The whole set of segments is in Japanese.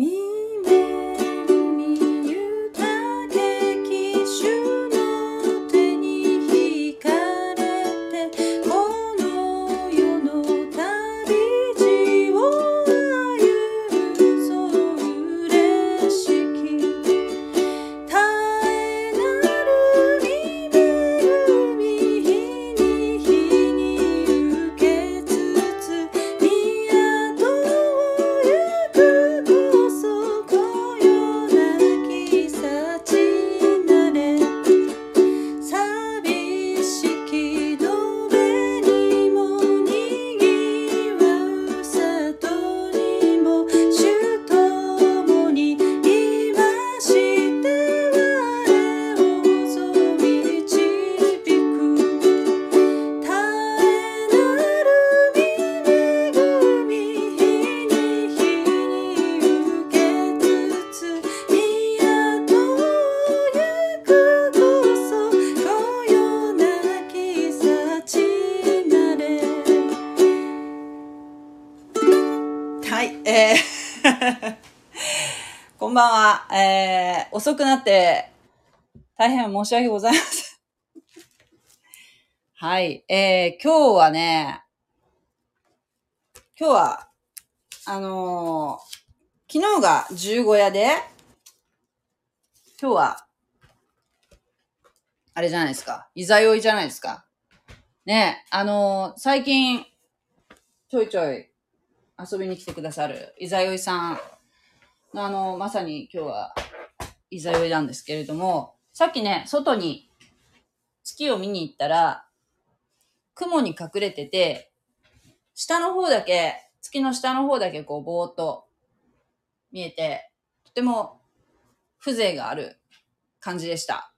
見め遅くなって、大変申し訳ございません。はい、えー、今日はね、今日は、あのー昨日が十五夜で、今日は、あれじゃないですか。いざよいじゃないですか。ねあのー最近、ちょいちょい遊びに来てくださるいざよいさんのあの、まさに今日はいざよいなんですけれども、さっきね、外に月を見に行ったら、雲に隠れてて、下の方だけ、月の下の方だけこうぼーっと見えて、とても風情がある感じでした。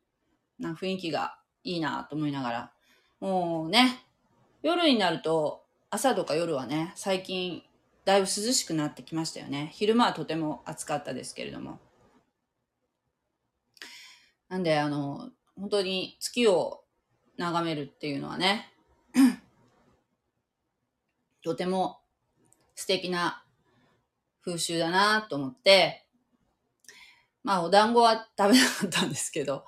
な雰囲気がいいなと思いながら。もうね、夜になると、朝とか夜はね、最近だいぶ涼しくなってきましたよね。昼間はとても暑かったですけれども。なんで、あの、本当に月を眺めるっていうのはね、とても素敵な風習だなと思って、まあお団子は食べなかったんですけど、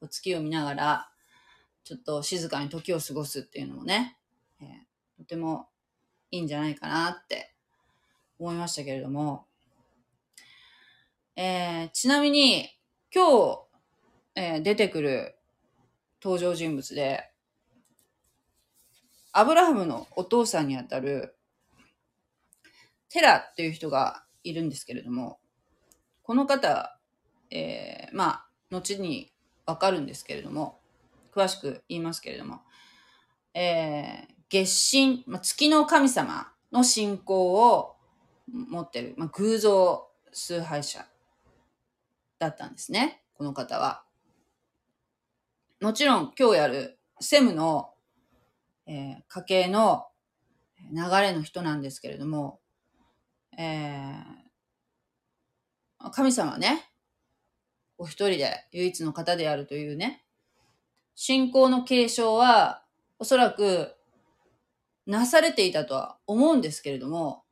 お月を見ながら、ちょっと静かに時を過ごすっていうのもね、えーとてもいいんじゃないかなって思いましたけれども、えーちなみに今日、えー出てくる登場人物で、アブラハムのお父さんにあたるテラっていう人がいるんですけれども、この方、えーまあ、後にわかるんですけれども、詳しく言いますけれども、えー月神、まあ、月の神様の信仰を持ってる、まあ、偶像崇拝者だったんですね、この方は。もちろん今日やるセムの、えー家系の流れの人なんですけれども、えー神様ね、お一人で唯一の方であるというね、信仰の継承はおそらくなされていたとは思うんですけれども、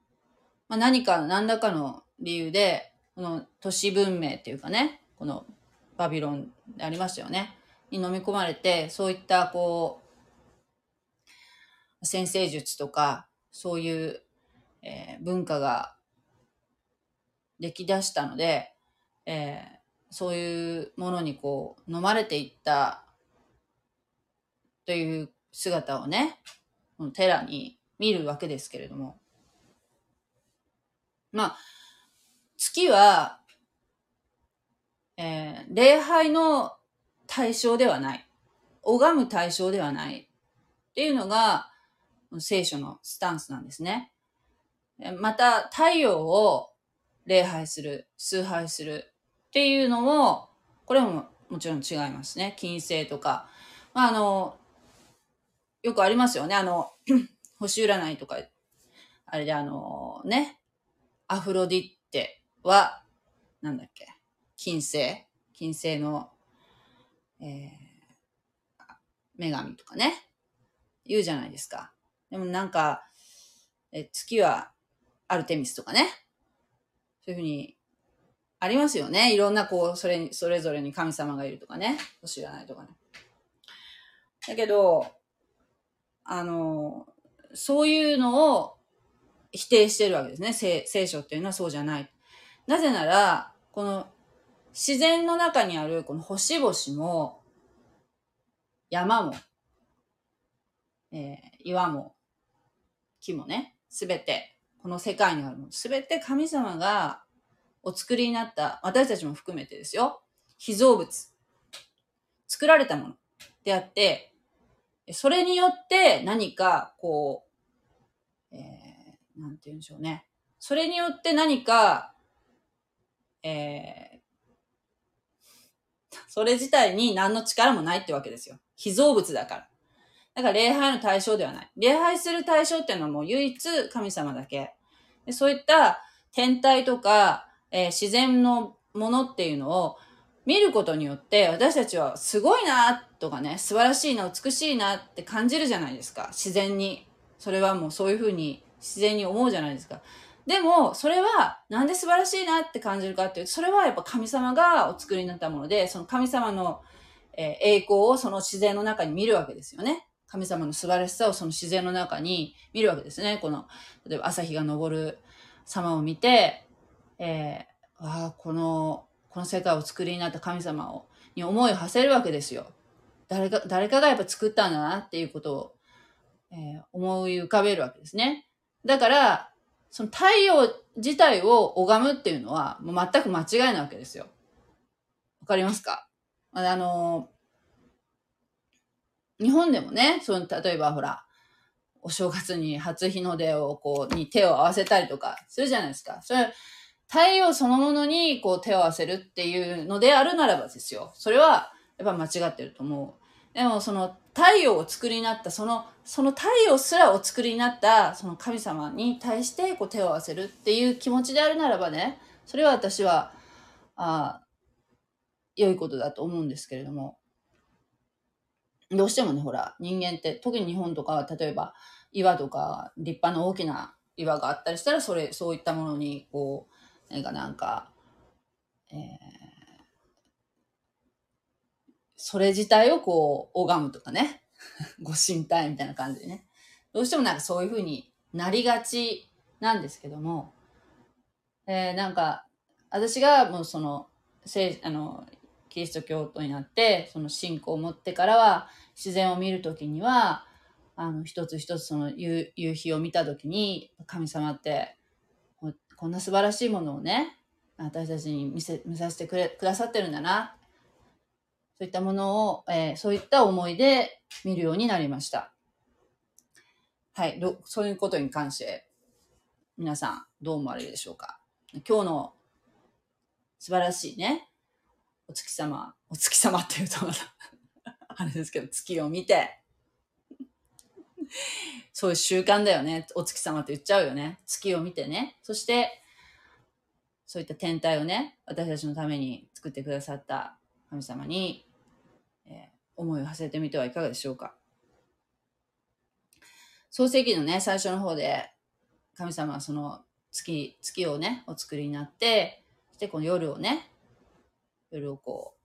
まあ、何か何らかの理由で、この都市文明っていうかね、このバビロンでありましたよね、に飲み込まれて、そういったこう、先生術とか、そういう、えー文化が出来出したので、えーそういうものにこう、飲まれていったという姿をね、このテラに見るわけですけれども。まあ、月は、えー礼拝の対象ではない。拝む対象ではない。っていうのが、聖書のスタンスなんですね。また、太陽を礼拝する、崇拝するっていうのも、これももちろん違いますね。金星とか。まあ、あの、よくありますよね。あの、星占いとか、あれであの、ね、アフロディッテは、なんだっけ、金星金星の、えー、女神とかね、言うじゃないですか。でもなんか、え月はアルテミスとかね、そういうふうにありますよね。いろんなこう、それに、それぞれに神様がいるとかね。知らないとかね。だけど、あの、そういうのを否定してるわけですね。聖聖書っていうのはそうじゃない。なぜなら、この自然の中にあるこの星々も、山も、えー、岩も、木もね、すべて、この世界にあるもの、すべて神様がお作りになった、私たちも含めてですよ、被造物、作られたもの。であって、それによって何か、こう、えー、なんて言うんでしょうね。それによって何か、えー、それ自体に何の力もないってわけですよ。被造物だから。だから礼拝の対象ではない。礼拝する対象っていうのはもう唯一神様だけ。でそういった天体とか、えー、自然のものっていうのを見ることによって私たちはすごいなとかね、素晴らしいな、美しいなって感じるじゃないですか。自然に。それはもうそういうふうに自然に思うじゃないですか。でも、それはなんで素晴らしいなって感じるかっていうと、それはやっぱ神様がお作りになったもので、その神様の、え栄光をその自然の中に見るわけですよね。神様の素晴らしさをその自然の中に見るわけですね。この、例えば朝日が昇る様を見て、えー、わあ、この、この世界を作りになった神様を、に思いを馳せるわけですよ。誰か、誰かがやっぱ作ったんだなっていうことを、えー、思い浮かべるわけですね。だから、その太陽自体を拝むっていうのは、もう全く間違いなわけですよ。わかりますか？あの、日本でもね、その、例えばほら、お正月に初日の出をこう、に手を合わせたりとかするじゃないですか。それ、太陽そのものにこう手を合わせるっていうのであるならばですよ。それはやっぱ間違ってると思う。でもその太陽を作りになった、その、その太陽すらお作りになったその神様に対してこう手を合わせるっていう気持ちであるならばね、それは私は、あ良いことだと思うんですけれども。どうしてもね、ほら、人間って、特に日本とかは、例えば、岩とか、立派な大きな岩があったりしたら、それ、そういったものに、こう、何かなんか、えー、それ自体をこう、拝むとかね。ご神体みたいな感じでね。どうしてもなんかそういう風になりがちなんですけども、えー、なんか、私がもうその、せあの、キリスト教徒になって、その信仰を持ってからは、自然を見るときには、あの、一つ一つその夕夕日を見たときに、神様ってこんな素晴らしいものをね、私たちに見せ、見させてくれ、くださってるんだな。そういったものを、えー、そういった思いで見るようになりました。はい。そういうことに関して、皆さんどう思われるでしょうか？今日の素晴らしいね、お月様、お月様って言うとまた あれですけど、月を見て、そういう習慣だよね。お月様って言っちゃうよね。月を見てね。そして、そういった天体をね、私たちのために作ってくださった神様に、思いを馳せてみてはいかがでしょうか。創世記のね、最初の方で、神様はその月、月をね、お作りになって、そしてこの夜をね、夜をこう、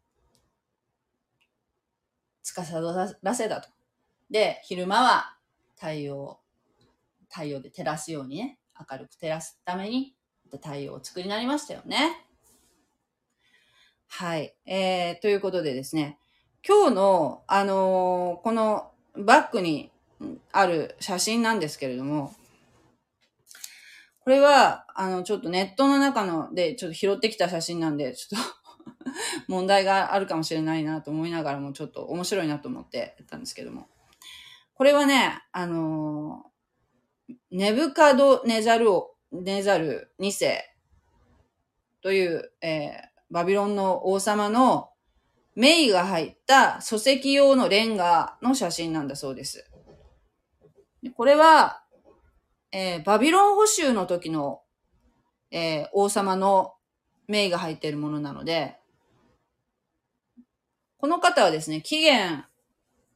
司らせたと。で、昼間は太陽、太陽で照らすようにね、明るく照らすために、太陽を作りになりましたよね。はい。えー、ということでですね、今日の、あのー、このバッグにある写真なんですけれども、これは、あの、ちょっとネットの中ので、ちょっと拾ってきた写真なんで、ちょっと 問題があるかもしれないなと思いながらも、ちょっと面白いなと思ってやったんですけども。これはね、あのー、ネブカドネザルを、ネザル2世という、えー、バビロンの王様のメイが入った礎石用のレンガの写真なんだそうです。これは、えー、バビロン捕囚の時の、えー、王様の名が入っているものなので、この方はですね、紀元、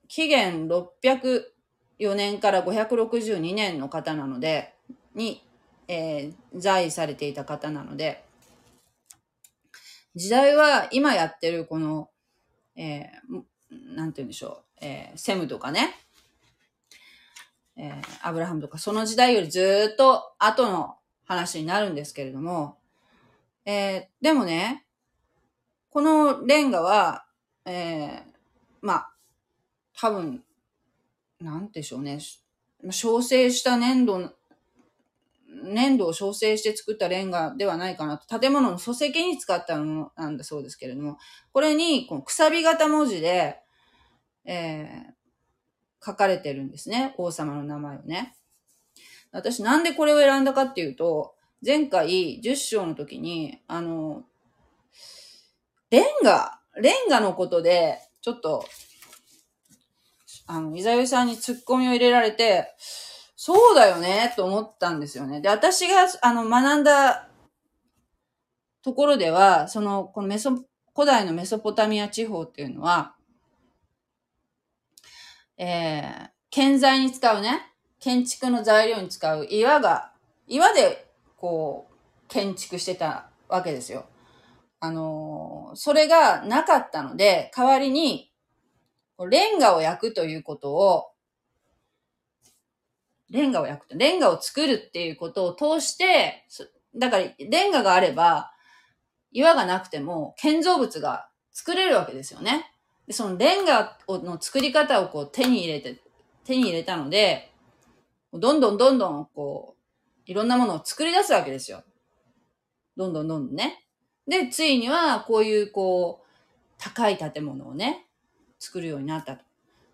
紀元604年から562年の方なので、に、えー、在位されていた方なので、時代は今やってるこの、えー、なんて言うんでしょう、えー、セムとかね、えー、アブラハムとか、その時代よりずっと後の話になるんですけれども、えー、でもね、このレンガは、えー、まあ、多分、なんでしょうね、焼成した粘土、粘土を焼成して作ったレンガではないかなと。建物の礎石に使ったものなんだそうですけれども、これに、このくさび型文字で、えー、書かれてるんですね。王様の名前をね。私なんでこれを選んだかっていうと、前回10章の時に、あの、レンガ、レンガのことで、ちょっと、あの、伊沢よさんにツッコミを入れられて、そうだよね、と思ったんですよね。で、私が、あの、学んだところでは、その、このメソ、古代のメソポタミア地方っていうのは、えー、建材に使うね、建築の材料に使う岩が、岩で、こう、建築してたわけですよ。あのー、それがなかったので、代わりに、レンガを焼くということを、レンガを焼くと、レンガを作るっていうことを通して、だから、レンガがあれば、岩がなくても建造物が作れるわけですよね。で、そのレンガの作り方をこう手に入れて、手に入れたので、どんどんどんどんこう、いろんなものを作り出すわけですよ。どんどんどんどんね。で、ついにはこういうこう、高い建物をね、作るようになったと。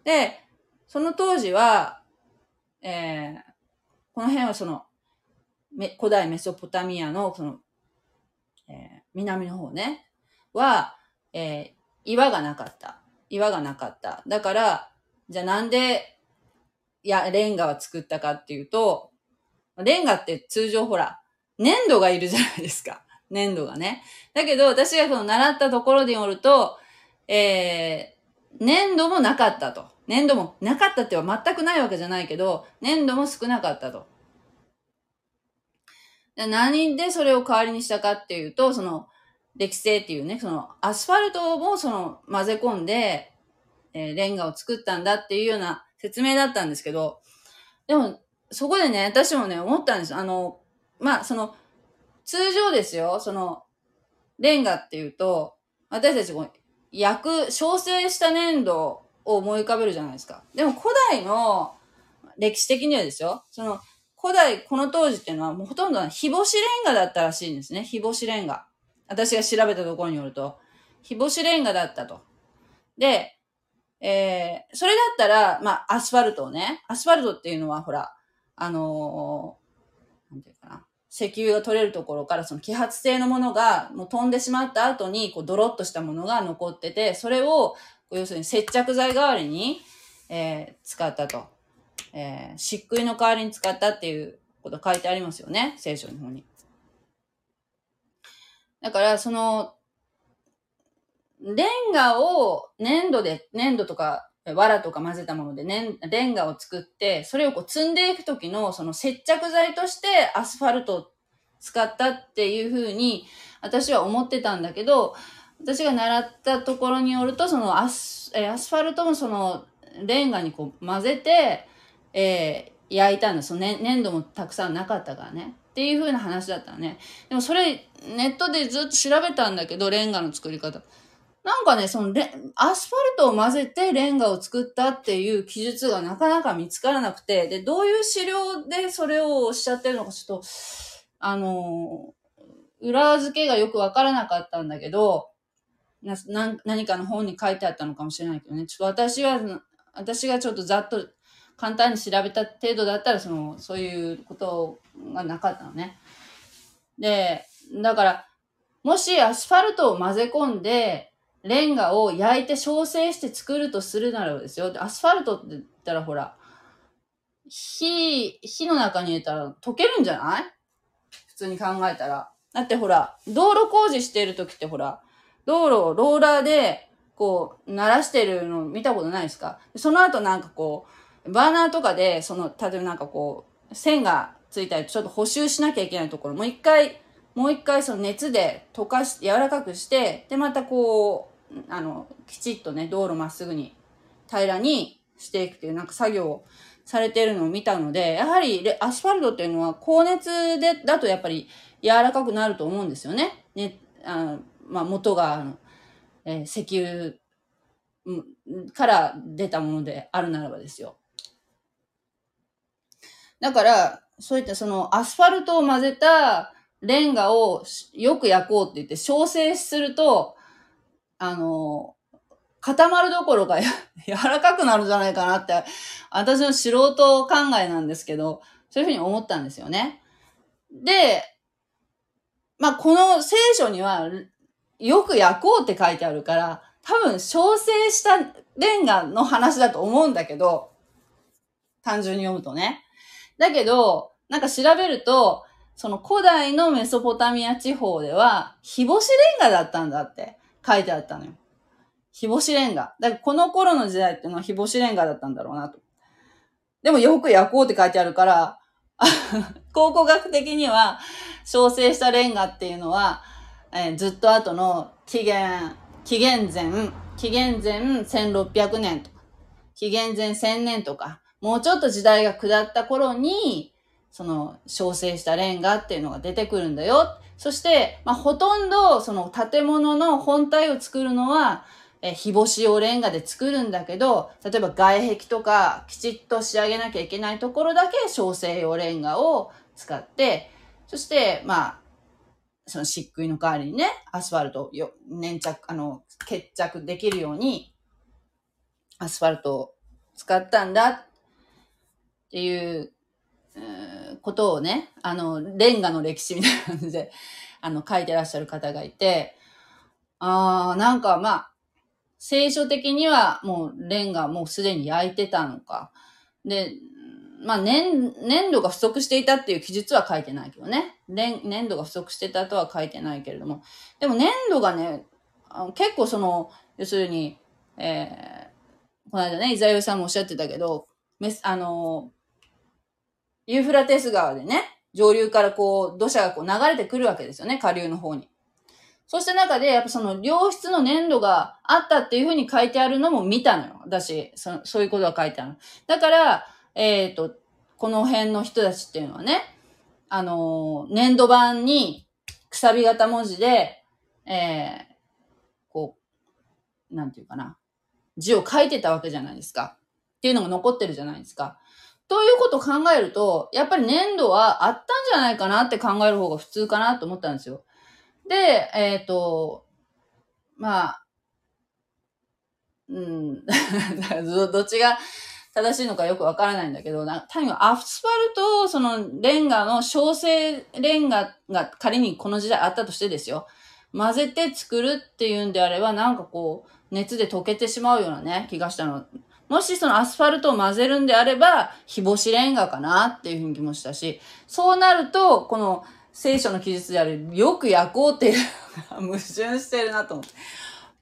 で、その当時は、えー、この辺はその、古代メソポタミアのその、えー、南の方ね、は、えー、岩がなかった。岩がなかった。だから、じゃあなんで、いや、レンガは作ったかっていうと、レンガって通常ほら、粘土がいるじゃないですか。粘土がね。だけど、私がその習ったところでよると、えー、粘土もなかったと。粘土もなかったっては全くないわけじゃないけど、粘土も少なかったと。何でそれを代わりにしたかっていうと、その、歴性っていうね、そのアスファルトをその混ぜ込んで、えー、レンガを作ったんだっていうような説明だったんですけど、でも、そこでね、私もね、思ったんです。あの、まあ、その、通常ですよ、その、レンガっていうと、私たちこう、焼く、焼成した粘土を思い浮かべるじゃないですか。でも古代の歴史的にはですよ、その、古代、この当時っていうのはもうほとんど日干しレンガだったらしいんですね。日干しレンガ。私が調べたところによると、日干しレンガだったと。で、えー、それだったら、まあ、アスファルトをね、アスファルトっていうのは、ほら、あのー、なんていうかな、石油が取れるところからその揮発性のものがもう飛んでしまった後に、こう、ドロッとしたものが残ってて、それを、要するに接着剤代わりに、えー、使ったと。えー、漆喰の代わりに使ったっていうこと書いてありますよね、聖書の方に。だから、その、レンガを粘土で、粘土とか、藁とか混ぜたもので、ね、レンガを作って、それをこう積んでいくときの、その接着剤としてアスファルトを使ったっていうふうに、私は思ってたんだけど、私が習ったところによると、そのアス、えアスファルトもその、レンガにこう混ぜて、えー、焼いたんです。その、ね、粘土もたくさんなかったからね。っていう風な話だったのね。でもそれ、ネットでずっと調べたんだけど、レンガの作り方。なんかね、そのレ、アスファルトを混ぜてレンガを作ったっていう記述がなかなか見つからなくて、で、どういう資料でそれをおっしゃってるのかちょっと、あの裏付けがよくわからなかったんだけど、な、な、何かの本に書いてあったのかもしれないけどね。ちょっと私は、私がちょっとざっと簡単に調べた程度だったら、その、そういうことがなかったのね。で、だから、もしアスファルトを混ぜ込んで、レンガを焼いて焼成して作るとするならですよ。アスファルトって言ったらほら、火、火の中に入れたら溶けるんじゃない？普通に考えたら。だってほら、道路工事してる時ってほら、道路をローラーで、こう、鳴らしてるの見たことないですか？その後なんかこう、バーナーとかで、その、例えばなんかこう、線がついたり、ちょっと補修しなきゃいけないところ、もう一回、もう一回その熱で溶かし、柔らかくして、で、またこう、あの、きちっとね、道路まっすぐに、平らにしていくっていう、なんか作業をされてるのを見たので、やはりアスファルトっていうのは高熱で、だとやっぱり柔らかくなると思うんですよね。ね、あまあ、元が、えー、石油から出たものであるならばですよ。だから、そういったそのアスファルトを混ぜたレンガをよく焼こうって言って焼成すると、あの、固まるどころか 柔らかくなるじゃないかなって、私の素人考えなんですけど、そういうふうに思ったんですよね。で、まあ、この聖書には、よく焼こうって書いてあるから、多分、焼成したレンガの話だと思うんだけど、単純に読むとね。だけど、なんか調べると、その古代のメソポタミア地方では、日干しレンガだったんだって書いてあったのよ。日干しレンガ。だからこの頃の時代っていうのは日干しレンガだったんだろうなと。でもよく焼こうって書いてあるから、考古学的には、焼成したレンガっていうのは、えー、ずっと後の紀元、紀元前、紀元前1600年とか、紀元前1000年とか、もうちょっと時代が下った頃に、その、焼成したレンガっていうのが出てくるんだよ。そして、まあ、ほとんど、その建物の本体を作るのは、え、日干し用レンガで作るんだけど、例えば外壁とかきちっと仕上げなきゃいけないところだけ焼成用レンガを使って、そして、まあ、その漆喰の代わりにね、アスファルトをよ粘着、あの、決着できるように、アスファルトを使ったんだっていう、ことをね、あの、レンガの歴史みたいな感じで、あの、書いてらっしゃる方がいて、ああ、なんかまあ、聖書的にはもうレンガもうすでに焼いてたのか。で、まあ、粘、粘土が不足していたっていう記述は書いてないけどね。粘土が不足してたとは書いてないけれども。でも粘土がね、結構その、要するに、えー、この間ね、イザヨさんもおっしゃってたけど、メス、あの、ユーフラテス川でね、上流からこう、土砂がこう流れてくるわけですよね、下流の方に。そうした中で、やっぱその良質の粘土があったっていうふうに書いてあるのも見たのよ。だし、そそういうことが書いてある。だから、えっ、ー、と、この辺の人たちっていうのはね、あのー、粘土板にくさび型文字で、えー、こう、なんていうかな、字を書いてたわけじゃないですか。っていうのが残ってるじゃないですか。ということを考えると、やっぱり粘土はあったんじゃないかなって考える方が普通かなと思ったんですよ。で、えっ、ー、と、まあ、うん、どどっちが正しいのかよくわからないんだけど、な単にアスファルト、そのレンガの小生レンガが仮にこの時代あったとしてですよ。混ぜて作るっていうんであれば、なんかこう、熱で溶けてしまうようなね、気がしたの。もしそのアスファルトを混ぜるんであれば、日干しレンガかなっていうふうに気もしたし、そうなると、この聖書の記述である、よく焼こうっていうのが矛盾してるなと思って。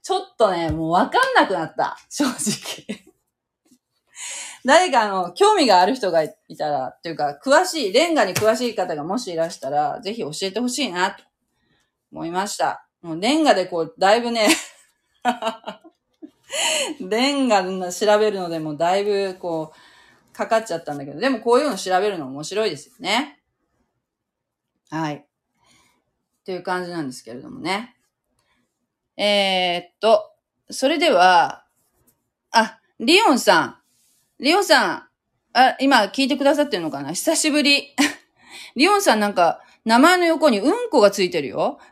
ちょっとね、もうわかんなくなった。正直。誰かあの、興味がある人がいたら、っていうか、詳しい、レンガに詳しい方がもしいらしたら、ぜひ教えてほしいな、と思いました。もうレンガでこう、だいぶね レンガの調べるのでもだいぶこう、かかっちゃったんだけど、でもこういうの調べるの面白いですよね。はい。っていう感じなんですけれどもね。えー、っと、それでは、あ、リオンさん。リオンさん。あ、今聞いてくださってるのかな？久しぶり。リオンさんなんか、名前の横にうんこがついてるよ。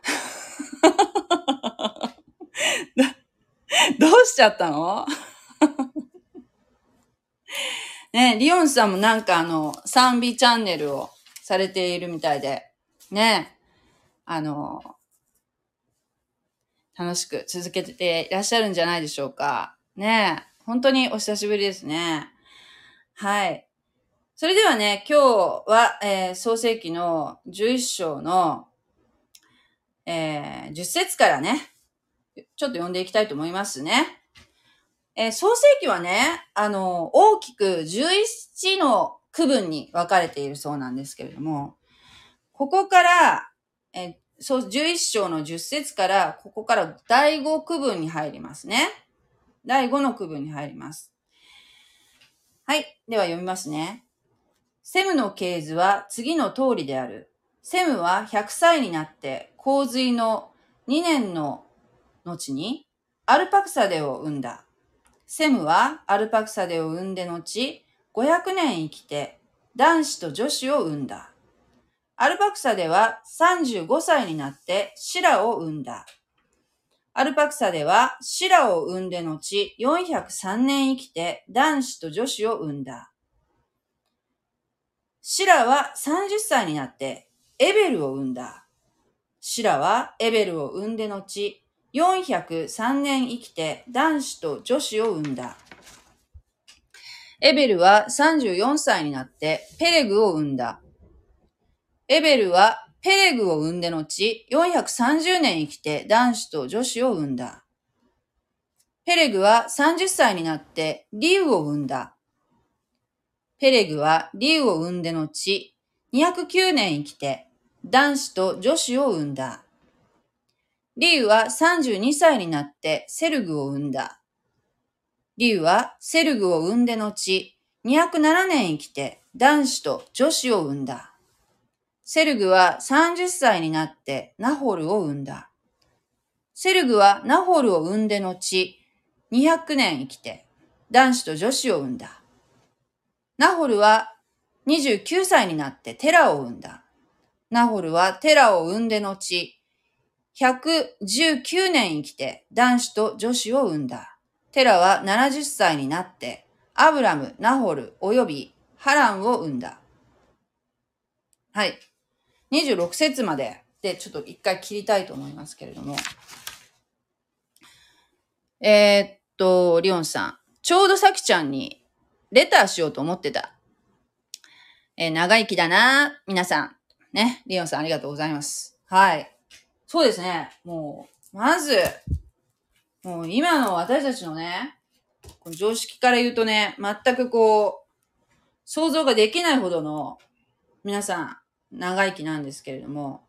どうしちゃったの？ねリオンさんもなんかあの、賛美チャンネルをされているみたいで、ね、あの、楽しく続けていらっしゃるんじゃないでしょうか。ね本当にお久しぶりですね。はい。それではね、今日は、えー、創世記の11章の、えー、10節からね、ちょっと読んでいきたいと思いますね。えー、創世記はね、あの、大きく11の区分に分かれているそうなんですけれども、ここから、えそう、11章の10節から、ここから第5区分に入りますね。第5の区分に入ります。はい。では読みますね。セムの系図は次の通りである。セムは100歳になって洪水の2年の後にアルパクサデを生んだ。セムはアルパクサデを生んで後、500年生きて男子と女子を生んだ。アルパクサデは35歳になってシラを生んだ。アルパクサデはシラを生んで後403年生きて男子と女子を生んだ。シラは30歳になってエベルを生んだ。シラはエベルを生んで後403年生きて男子と女子を生んだ。エベルは34歳になってペレグを生んだ。エベルはペレグを生んで後、430年生きて男子と女子を生んだ。ペレグは30歳になってリウを生んだ。ペレグはリウを生んで後、209年生きて男子と女子を生んだ。リウは32歳になってセルグを生んだ。リウはセルグを生んで後、207年生きて男子と女子を生んだ。セルグは30歳になってナホルを生んだ。セルグはナホルを生んで後、200年生きて男子と女子を生んだ。ナホルは29歳になってテラを生んだ。ナホルはテラを生んで後、119年生きて男子と女子を生んだ。テラは70歳になってアブラム、ナホル及びハランを生んだ。はい。26節まででちょっと一回切りたいと思いますけれども。えー、っと、リオンさん。ちょうどさきちゃんにレターしようと思ってた。えー、長生きだな皆さん。ね。リオンさんありがとうございます。はい。そうですね。もう、まず、もう今の私たちのね、この常識から言うとね、全くこう、想像ができないほどの皆さん、長生きなんですけれども、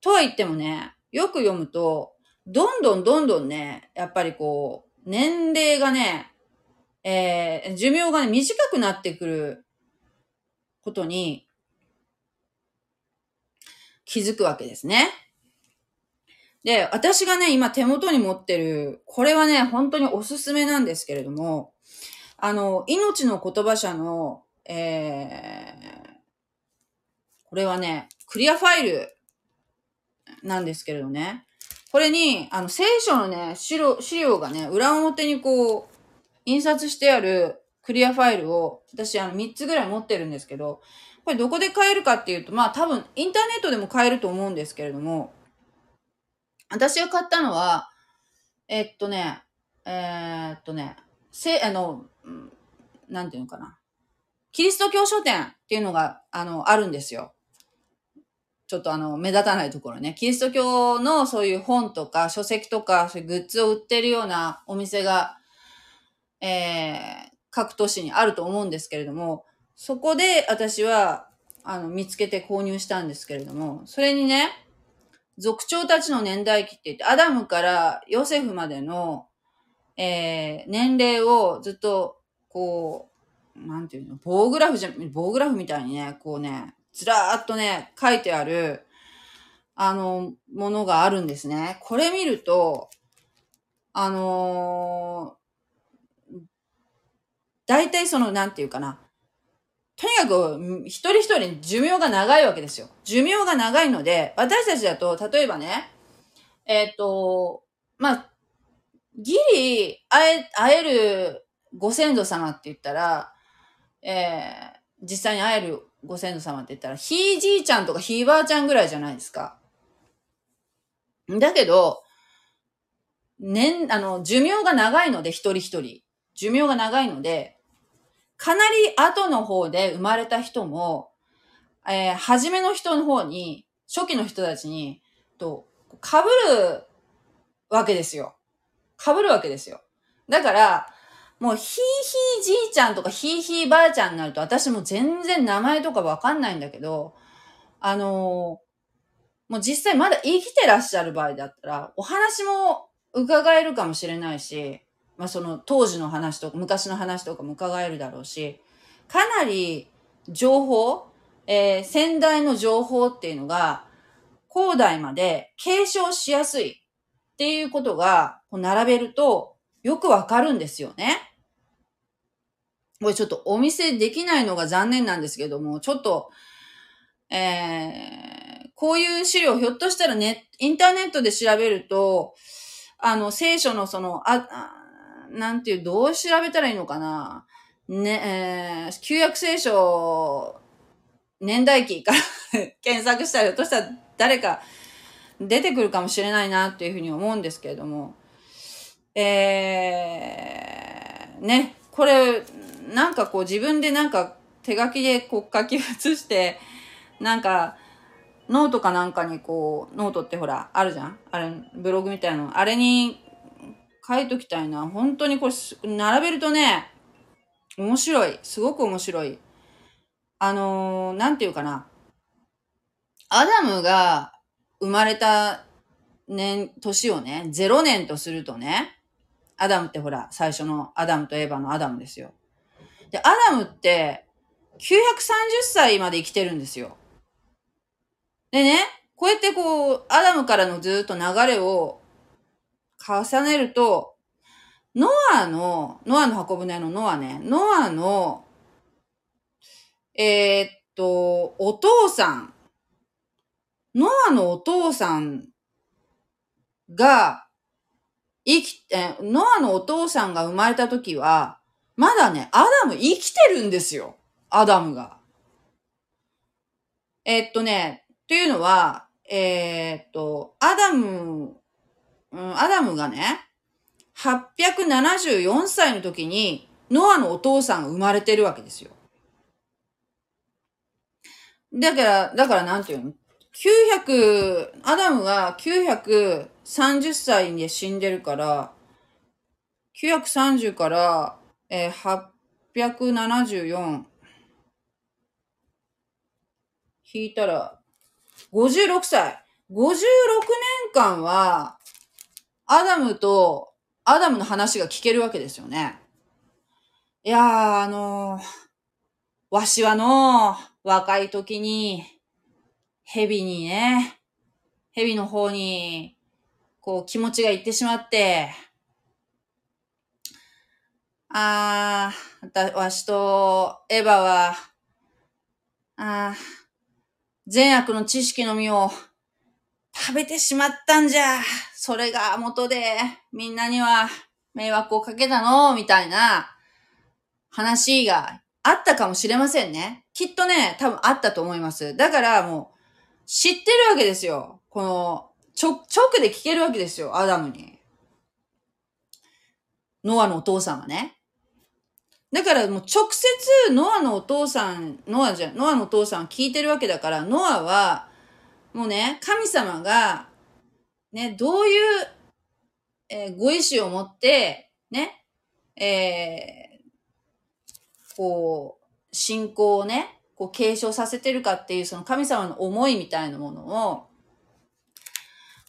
とは言ってもね、よく読むと、どんどんどんどんね、やっぱりこう、年齢がね、えー、寿命がね、短くなってくることに気づくわけですね。で、私がね、今手元に持ってる、これはね、本当におすすめなんですけれども、あの、命の言葉社の、え、これはね、クリアファイルなんですけれどね。これに、あの、聖書のね、資料、資料がね、裏表にこう、印刷してあるクリアファイルを、私、あの、3つぐらい持ってるんですけど、これどこで買えるかっていうと、まあ多分、インターネットでも買えると思うんですけれども、私が買ったのは、えっとね、えー、っとね、せ、あの、なんていうのかな。キリスト教書店っていうのが、あの、あるんですよ。ちょっとあの、目立たないところね。キリスト教のそういう本とか書籍とか、そういうグッズを売ってるようなお店が、えー、各都市にあると思うんですけれども、そこで私は、あの、見つけて購入したんですけれども、それにね、族長たちの年代記って言って、アダムからヨセフまでの、えー、年齢をずっと、こう、なんていうの、棒グラフじゃ、棒グラフみたいにね、こうね、ずらーっとね、書いてある、あの、ものがあるんですね。これ見ると、あのー、大体その、なんていうかな。とにかく、一人一人寿命が長いわけですよ。寿命が長いので、私たちだと、例えばね、えっ、ー、と、まあ、ギリ、会え、会えるご先祖様って言ったら、えー、実際に会えるご先祖様って言ったら、ひいじいちゃんとかひいばあちゃんぐらいじゃないですか。だけど、年、あの、寿命が長いので、一人一人。寿命が長いので、かなり後の方で生まれた人も、えー、初めの人の方に、初期の人たちに、と、被るわけですよ。被るわけですよ。だから、もう、ひいひいじいちゃんとかひいひいばあちゃんになると、私も全然名前とかわかんないんだけど、あのもう実際まだ生きてらっしゃる場合だったら、お話も伺えるかもしれないし、まあその当時の話とか昔の話とかも伺えるだろうし、かなり情報、えー、先代の情報っていうのが、後代まで継承しやすいっていうことが、並べるとよくわかるんですよね。これちょっとお見せできないのが残念なんですけども、ちょっと、えー、こういう資料ひょっとしたらね、インターネットで調べると、あの、聖書のその、あ、なんていう、どう調べたらいいのかな。ね、えー、旧約聖書、年代記から 検索したらひょっとしたら誰か出てくるかもしれないなっていうふうに思うんですけれども、えー、ね、これ、なんかこう自分でなんか手書きでこう書き写して、なんか、ノートかなんかにこう、ノートってほら、あるじゃん？あれ、ブログみたいなの。あれに書いときたいな。本当にこれ、並べるとね、面白い。すごく面白い。あのー、なんていうかな。アダムが生まれた年、年をね、0年とするとね、アダムってほら、最初のアダムとエヴァのアダムですよ。で、アダムって930歳まで生きてるんですよ。でね、こうやってこう、アダムからのずっと流れを重ねると、ノアの、ノアの箱舟のノアね、ノアの、えー、っと、お父さん、ノアのお父さんが、生き、え、ノアのお父さんが生まれた時は、まだね、アダム生きてるんですよ。アダムが。え、っとね、というのは、えー、っと、アダム、うん、アダムがね、874歳の時に、ノアのお父さんが生まれてるわけですよ。だから、だからなんていうの？?900、アダムが930歳で死んでるから、930から、えー、874引いたら56歳。56年間は、アダムと、アダムの話が聞けるわけですよね。いやー、あのー、わしはの、若い時に、蛇にね、蛇の方に、こう気持ちがいってしまって、あー、わしとエヴァは、あー、善悪の知識の実を食べてしまったんじゃ。それが元でみんなには迷惑をかけたの、みたいな話があったかもしれませんね。きっとね、多分あったと思います。だからもう知ってるわけですよ。この、ちょ、直で聞けるわけですよ、アダムに。ノアのお父さんがね。だからもう直接ノアのお父さん、ノアじゃ、ノアのお父さん聞いてるわけだから、ノアは、もうね、神様が、ね、どういう、えー、ご意志を持って、ね、えー、こう、信仰をね、こう継承させてるかっていう、その神様の思いみたいなものを、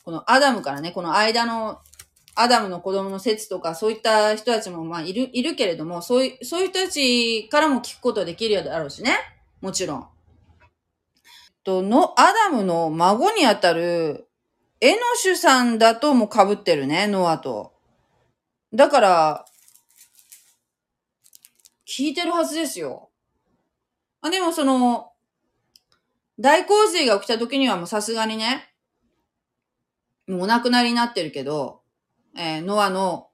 このアダムからね、この間のアダムの子供のセツとか、そういった人たちも、まあ、いる、いるけれども、そういう、そういう人たちからも聞くことできるやろうしね。もちろん。と、の、アダムの孫にあたる、エノシュさんだとも被ってるね、ノアと。だから、聞いてるはずですよ。あ、でもその、大洪水が起きた時にはもうさすがにね、もうお亡くなりになってるけど、えー、ノアの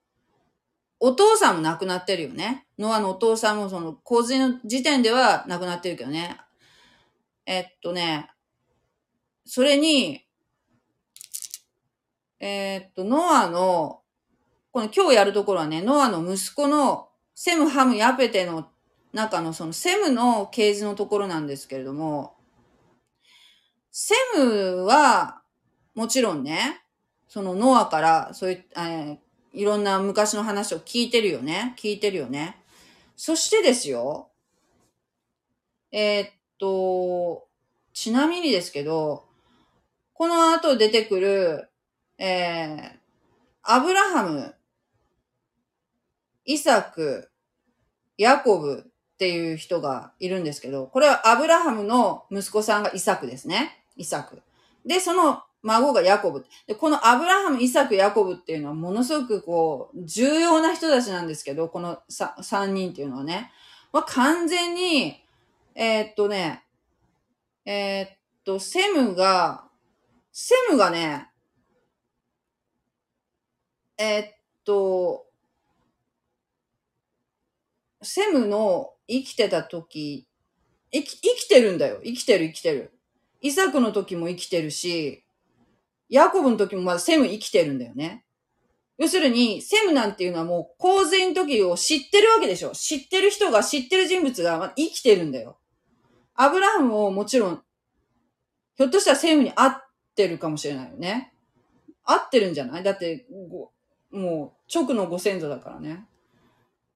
お父さんも亡くなってるよね。ノアのお父さんもその洪水の時点では亡くなってるけどね。えっとね、それに、えー、っと、ノアの、この今日やるところはね、ノアの息子のセム、ハム、ヤペテの中のそのセムの啓示のところなんですけれども、セムは、もちろんね、そのノアから、そういう、えー、いろんな昔の話を聞いてるよね。聞いてるよね。そしてですよ、えー、っと、ちなみにですけど、この後出てくる、えー、アブラハム、イサク、ヤコブっていう人がいるんですけど、これはアブラハムの息子さんがイサクですね。イサク。で、その孫がヤコブ。で、このアブラハム、イサク、ヤコブっていうのはものすごくこう、重要な人たちなんですけど、この3人っていうのはね。まあ、完全に、えー、っとね、えー、っと、セムが、セムがね、えー、っと、セムの生きてた時、生き、生きてるんだよ。生きてる生きてる。イサクの時も生きてるし、ヤコブの時もまだセム生きてるんだよね。要するに、セムなんていうのはもう洪水の時を知ってるわけでしょ。知ってる人が知ってる人物が生きてるんだよ。アブラハムももちろん、ひょっとしたらセムに合ってるかもしれないよね。合ってるんじゃない？だって、もう直のご先祖だからね。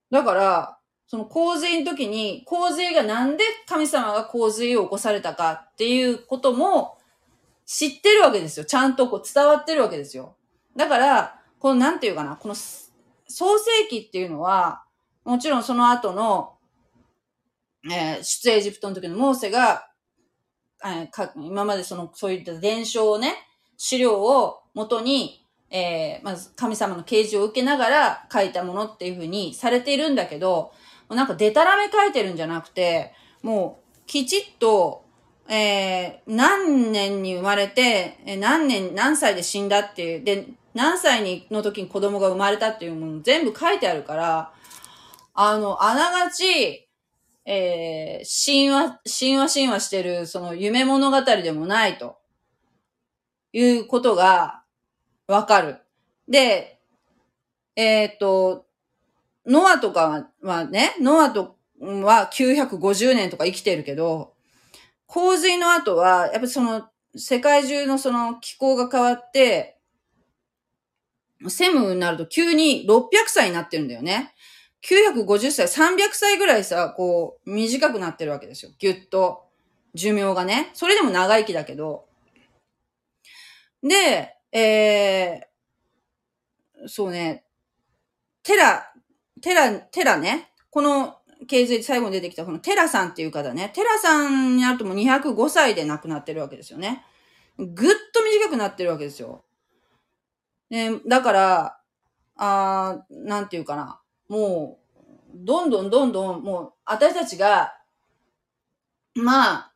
だから、その洪水の時に、洪水がなんで神様が洪水を起こされたかっていうことも知ってるわけですよ。ちゃんとこう伝わってるわけですよ。だから、このなんていうかな、この創世記っていうのは、もちろんその後の、えー、出エジプトの時のモーセが、えー、今までその、そういった伝承をね、資料を元に、えー、まず神様の啓示を受けながら書いたものっていうふうにされているんだけど、なんかデタラメ書いてるんじゃなくて、もうきちっと、えー、何年に生まれて、え何年、何歳で死んだっていう、で、何歳にの時に子供が生まれたっていうもの全部書いてあるから、あの、あながち、えー、神話、神話神話してる、その夢物語でもないと、いうことがわかる。で、えっ、と、ノアとかはね、ノアとは950年とか生きてるけど、洪水の後は、やっぱその、世界中のその気候が変わって、セムになると急に600歳になってるんだよね。950歳、300歳ぐらいさ、こう、短くなってるわけですよ。ぎゅっと。寿命がね。それでも長生きだけど。で、えー、そうね、テラ、テラ、テラね。この経済最後に出てきたこのテラさんっていう方ね。テラさんになるともう205歳で亡くなってるわけですよね。ぐっと短くなってるわけですよ。ね、だから、あなんていうかな。もう、どんどんどんどん、もう、私たちが、まあ、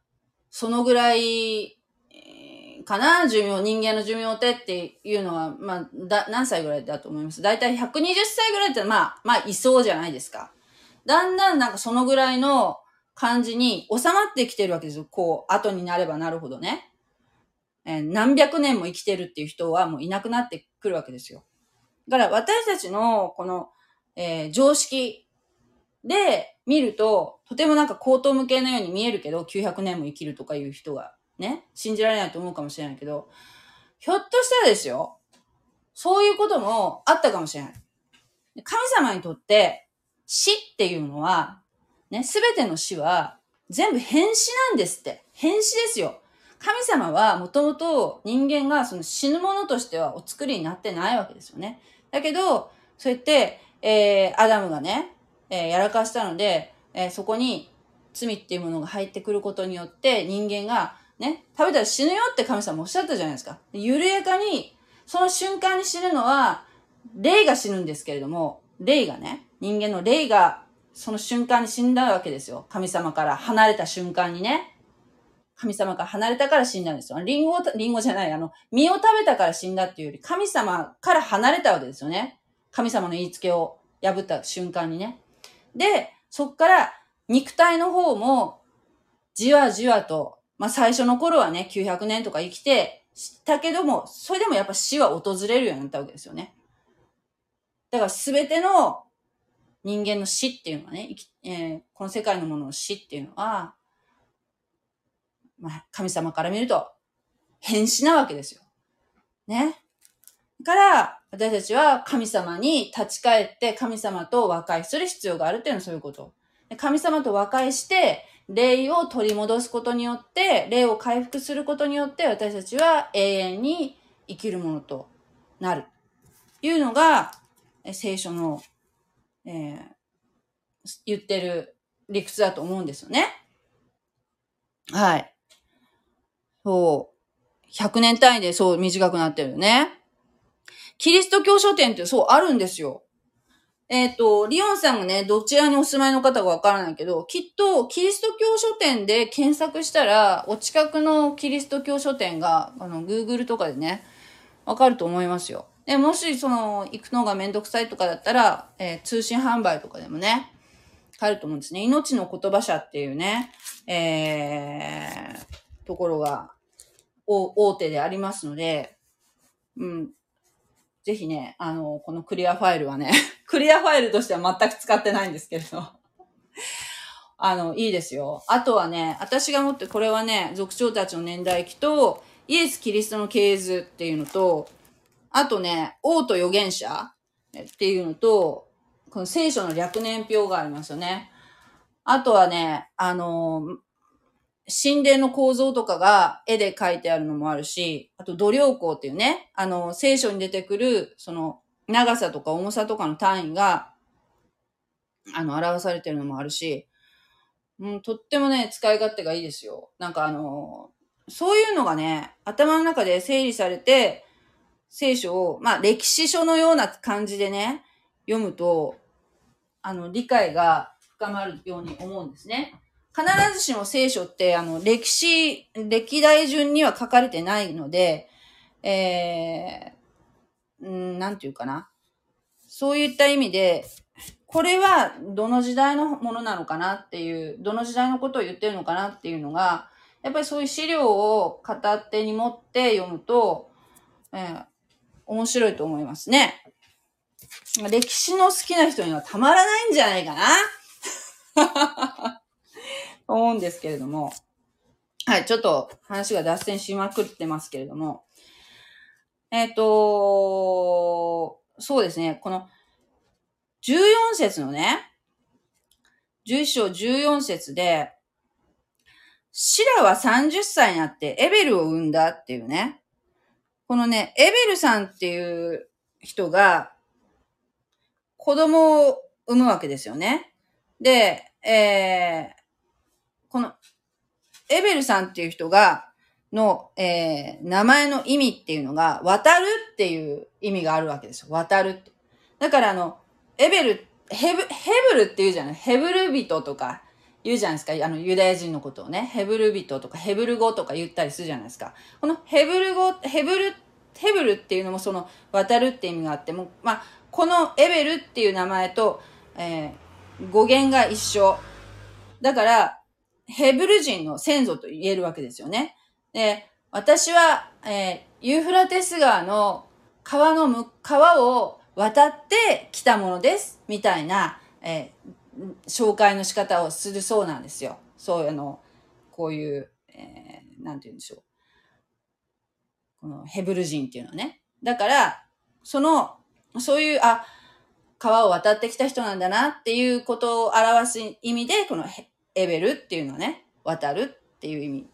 そのぐらい、かな？寿命、人間の寿命ってっていうのは、まあ、だ、何歳ぐらいだと思います？だいたい120歳ぐらいってまあ、まあ、いそうじゃないですか。だんだんなんかそのぐらいの感じに収まってきてるわけですよ。こう、後になればなるほどね。えー、何百年も生きてるっていう人はもういなくなってくるわけですよ。だから私たちのこの、えー、常識で見ると、とてもなんか高等無形なように見えるけど、900年も生きるとかいう人がね、信じられないと思うかもしれないけど、ひょっとしたらですよ、そういうこともあったかもしれない。神様にとって死っていうのは、ね、すべての死は全部変死なんですって。変死ですよ。神様はもともと人間がその死ぬものとしてはお作りになってないわけですよね。だけど、そうやって、えー、アダムがね、えー、やらかしたので、えー、そこに罪っていうものが入ってくることによって人間がね、食べたら死ぬよって神様おっしゃったじゃないですか。緩やかに、その瞬間に死ぬのは、霊が死ぬんですけれども、霊がね、人間の霊がその瞬間に死んだわけですよ。神様から離れた瞬間にね。神様から離れたから死んだんですよ。リンゴ、リンゴじゃない、あの、実を食べたから死んだっていうより、神様から離れたわけですよね。神様の言いつけを破った瞬間にね。で、そっから肉体の方も、じわじわと、まあ最初の頃はね、900年とか生きて、たけども、それでもやっぱ死は訪れるようになったわけですよね。だからすべての人間の死っていうのはね、えー、この世界のものの死っていうのは、まあ、神様から見ると、変死なわけですよ。ね。だから、私たちは神様に立ち返って神様と和解する必要があるっていうのはそういうこと。神様と和解して、霊を取り戻すことによって、霊を回復することによって、私たちは永遠に生きるものとなる。いうのが、聖書の、えー、言ってる理屈だと思うんですよね。はい。そう。100年単位でそう短くなってるよね。キリスト教書店ってそうあるんですよ。えっ、ー、と、リオンさんがね、どちらにお住まいの方かわからないけど、きっと、キリスト教書店で検索したら、お近くのキリスト教書店が、あの、Google とかでね、わかると思いますよ。で、もし、その、行くのがめんどくさいとかだったら、えー、通信販売とかでもね、あると思うんですね。命の言葉社っていうね、えー、ところが、大手でありますので、うん。ぜひね、あの、このクリアファイルはね、クリアファイルとしては全く使ってないんですけれど、あの、いいですよ。あとはね、私が持って、これはね、族長たちの年代記と、イエス・キリストの系図っていうのと、あとね、王と預言者っていうのと、この聖書の略年表がありますよね。あとはね、あの、神殿の構造とかが絵で描いてあるのもあるし、あと度量衡っていうね、あの、聖書に出てくる、その、長さとか重さとかの単位が、あの、表されてるのもあるし、うん、とってもね、使い勝手がいいですよ。なんかあの、そういうのがね、頭の中で整理されて、聖書を、まあ、歴史書のような感じでね、読むと、あの、理解が深まるように思うんですね。必ずしも聖書って、あの、歴史、歴代順には書かれてないので、えー、んなんていうかな。そういった意味で、これはどの時代のものなのかなっていう、どの時代のことを言ってるのかなっていうのが、やっぱりそういう資料を片手に持って読むと、えー、面白いと思いますね。歴史の好きな人にはたまらないんじゃないかな 思うんですけれども。はい、ちょっと話が脱線しまくってますけれども。えっ、ー、と、そうですね、この14節のね、11章14節で、シラは30歳になってエベルを生んだっていうね。このね、エベルさんっていう人が子供を産むわけですよね。で、えー、この、エベルさんっていう人が、の、えー、名前の意味っていうのが、渡るっていう意味があるわけですよ。渡るって。だからあの、エベル、ヘブ、ヘブルって言うじゃない？ヘブル人とか言うじゃないですか？あの、ユダヤ人のことをね。ヘブル人とかヘブル語とか言ったりするじゃないですか？このヘブル語、ヘブル、ヘブルっていうのもその、渡るって意味があっても、まあ、このエベルっていう名前と、えー、語源が一緒。だから、ヘブル人の先祖と言えるわけですよね。で、私は、えー、ユーフラテス川の川のむ川を渡ってきたものです。みたいな、えー、紹介の仕方をするそうなんですよ。そういうの、こういう、えー、なんて言うんでしょう。このヘブル人っていうのはね。だから、その、そういう、あ、川を渡ってきた人なんだなっていうことを表す意味で、このヘエベルっていうのはね、渡るっていう意味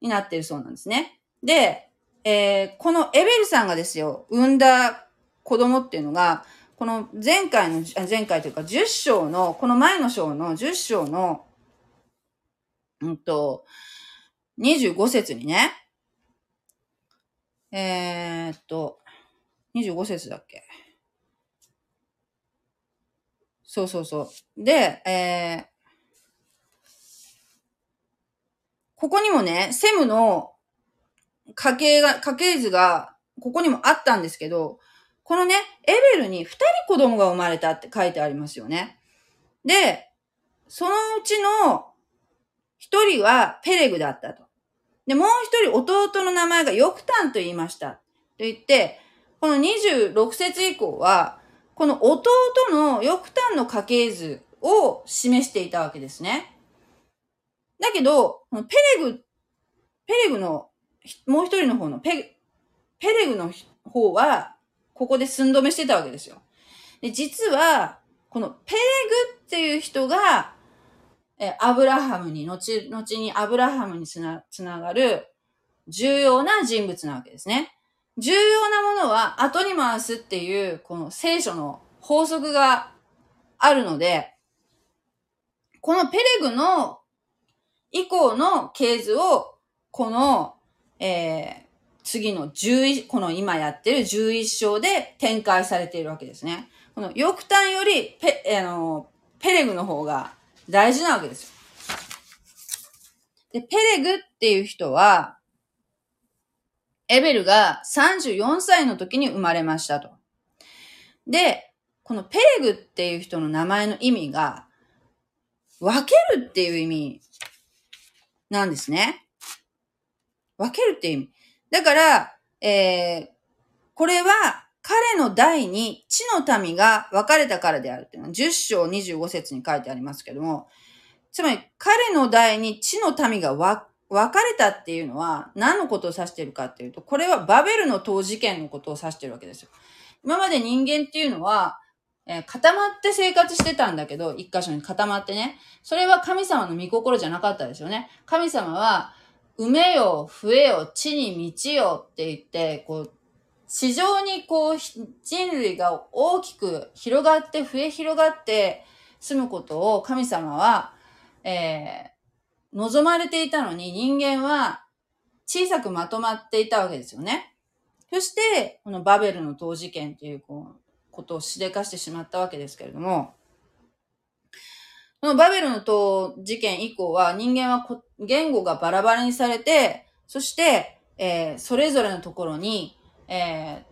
になってるそうなんですね。で、えー、このエベルさんがですよ、産んだ子供っていうのが、この前回の、前回というか10章の、この前の章の10章の、うんと、25節にね、えー、っと、25節だっけ？そうそうそう。で、えー、ここにもね、セムの家系が、家系図が、ここにもあったんですけど、このね、エベルに二人子供が生まれたって書いてありますよね。で、そのうちの一人はペレグだったと。で、もう一人弟の名前がヨクタンと言いました。と言って、この26節以降は、この弟のヨクタンの家系図を示していたわけですね。だけど、ペレグ、ペレグの、もう一人の方のペ、ペレグの方は、ここで寸止めしてたわけですよ。で、実は、このペレグっていう人が、えアブラハムに、後々にアブラハムにつな、つながる重要な人物なわけですね。重要なものは後に回すっていう、この聖書の法則があるので、このペレグの以降の系図を、この、えー、次の11、この今やってる11章で展開されているわけですね。この翼端よりペ、あの、ペレグの方が大事なわけですよ。で、ペレグっていう人は、エベルが34歳の時に生まれましたと。で、このペレグっていう人の名前の意味が、分けるっていう意味なんですね。分けるって意味。だから、えー、これは彼の代に地の民が分かれたからであるっていうのは10章25節に書いてありますけども、つまり彼の代に地の民が分かれたっていうのは何のことを指しているかっていうと、これはバベルの塔事件のことを指しているわけですよ。今まで人間っていうのは、えー、固まって生活してたんだけど、一箇所に固まってね。それは神様の御心じゃなかったですよね。神様は、埋めよ、増えよ、地に満ちよって言って、こう、市場にこう、人類が大きく広がって、増え広がって住むことを神様は、えー、望まれていたのに人間は小さくまとまっていたわけですよね。そして、このバベルの塔事件というこうことをしでかしてしまったわけですけれども、このバベルの塔事件以降は人間は言語がバラバラにされて、そして、えー、それぞれのところに、え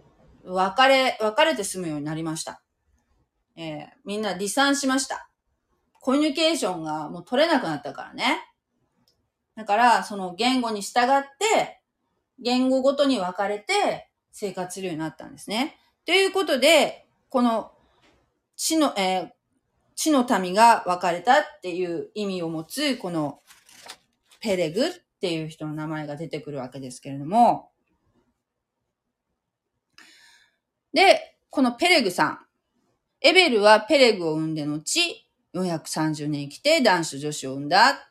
ー、分かれ、分かれて住むようになりました。えー、みんな離散しました。コミュニケーションがもう取れなくなったからね。だから、その言語に従って、言語ごとに分かれて生活するようになったんですね。ということで、この地の、えー、地の民が分かれたっていう意味を持つ、このペレグっていう人の名前が出てくるわけですけれども、で、このペレグさん。エベルはペレグを産んでのち、430年生きて男子女子を産んだ。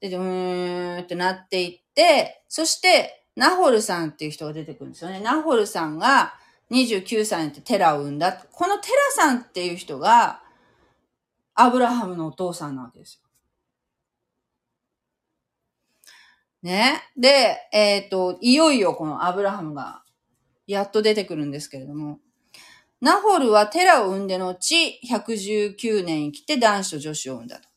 で、うーんってなっていって、そして、ナホルさんっていう人が出てくるんですよね。ナホルさんが29歳になってテラを産んだ。このテラさんっていう人が、アブラハムのお父さんなわけですよ。ね？で、えっ、ー、と、いよいよこのアブラハムがやっと出てくるんですけれども、ナホルはテラを産んでのち、119年生きて男子と女子を産んだと。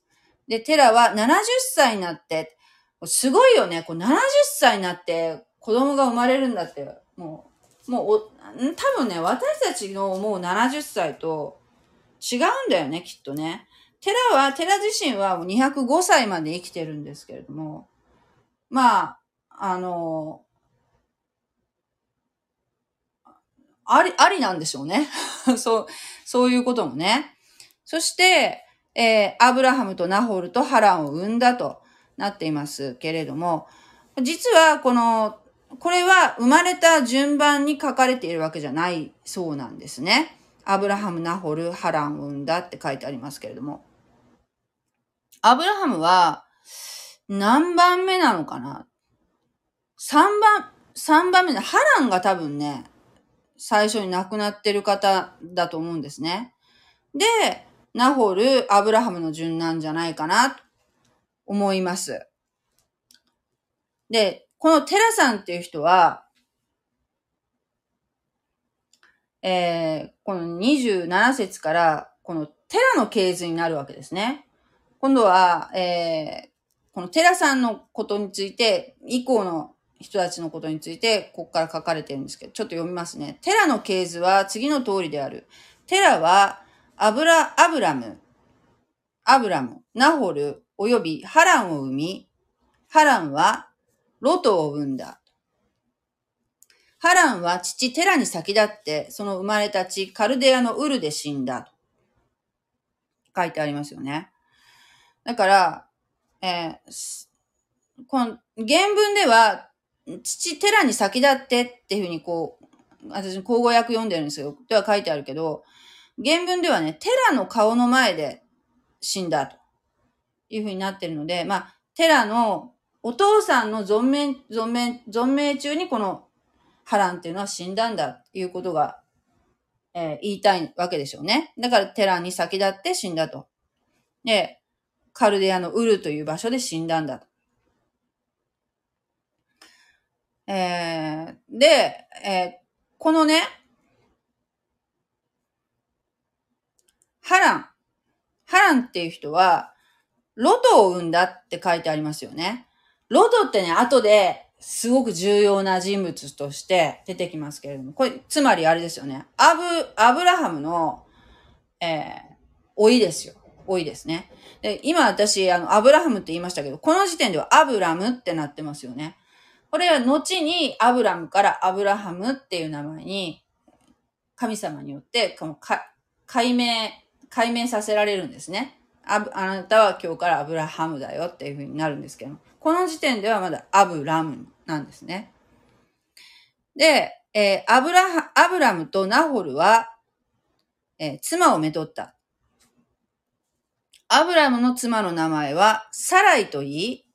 で、テラは70歳になって、すごいよね。こう70歳になって子供が生まれるんだって、もう、もう多分ね、私たちのもう70歳と違うんだよね、きっとね。テラは、テラ自身は205歳まで生きてるんですけれども、まあ、あの、あり、ありなんでしょうね。そう、そういうこともね。そして、えー、アブラハムとナホルとハランを生んだとなっていますけれども、実はこの、これは生まれた順番に書かれているわけじゃないそうなんですね。アブラハム、ナホル、ハランを生んだって書いてありますけれども。アブラハムは何番目なのかな ?3 番、3番目で、ハランが多分ね、最初に亡くなってる方だと思うんですね。で、ナホル、アブラハムの順なんじゃないかなと思います。で、このテラさんっていう人は、えー、この27節から、このテラの系図になるわけですね。今度は、えー、このテラさんのことについて、以降の人たちのことについて、ここから書かれてるんですけど、ちょっと読みますね。テラの系図は次の通りである。テラは、アブラ、アブラム、アブラム、ナホル、およびハランを生み、ハランはロトを生んだ。ハランは父テラに先立って、その生まれた地カルデアのウルで死んだ。書いてありますよね。だから、えー、この原文では、父テラに先立ってっていうふうにこう、私、口語訳読んでるんですよ。では書いてあるけど、原文ではね、テラの顔の前で死んだと。いうふうになってるので、まあ、テラのお父さんの存命、存命、存命中にこのハランっていうのは死んだんだっていうことが、えー、言いたいわけでしょうね。だからテラに先立って死んだと。で、カルデアのウルという場所で死んだんだと。えー、で、えー、このね、ハラン。ハランっていう人は、ロトを生んだって書いてありますよね。ロトってね、後ですごく重要な人物として出てきますけれども、これ、つまりあれですよね。アブ、アブラハムの、えー、老いですよ。老いですね。で、今私、あの、アブラハムって言いましたけど、この時点ではアブラムってなってますよね。これは後にアブラムからアブラハムっていう名前に、神様によって、このか、解明、解明させられるんですね。ああなたは今日からアブラハムだよっていうふうになるんですけど、この時点ではまだアブラムなんですね。で、えー、アブラ、アブラムとナホルは、えー、妻をめとった。アブラムの妻の名前はサライと言い、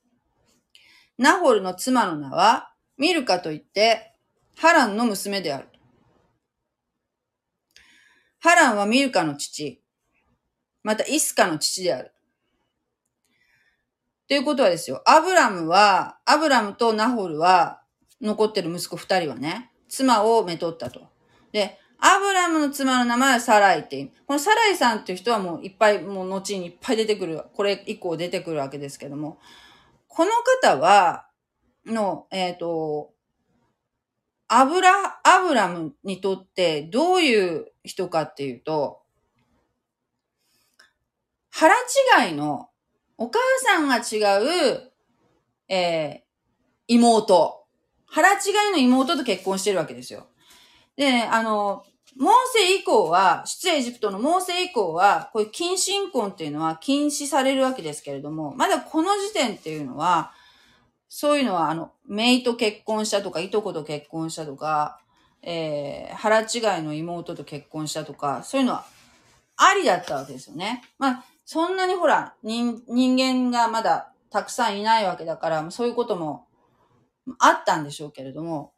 ナホルの妻の名はミルカと言って、ハランの娘である。ハランはミルカの父、またイスカの父である。ということはですよ、アブラムは、アブラムとナホルは、残ってる息子二人はね、妻をめとったと。で、アブラムの妻の名前はサライって。このサライさんっていう人はもういっぱい、もう後にいっぱい出てくる、これ以降出てくるわけですけども、この方は、の、えっ、ー、と、アブラ、アブラムにとってどういう人かっていうと、腹違いの、お母さんが違う、えー、妹。腹違いの妹と結婚してるわけですよ。で、あの、モーセ以降は、出エジプトのモーセ以降は、こういう近親婚っていうのは禁止されるわけですけれども、まだこの時点っていうのは、そういうのは、あの、姪と結婚したとか、いとこと結婚したとか、えー、腹違いの妹と結婚したとか、そういうのはありだったわけですよね。まあ、そんなにほら、人、人間がまだたくさんいないわけだから、そういうこともあったんでしょうけれども、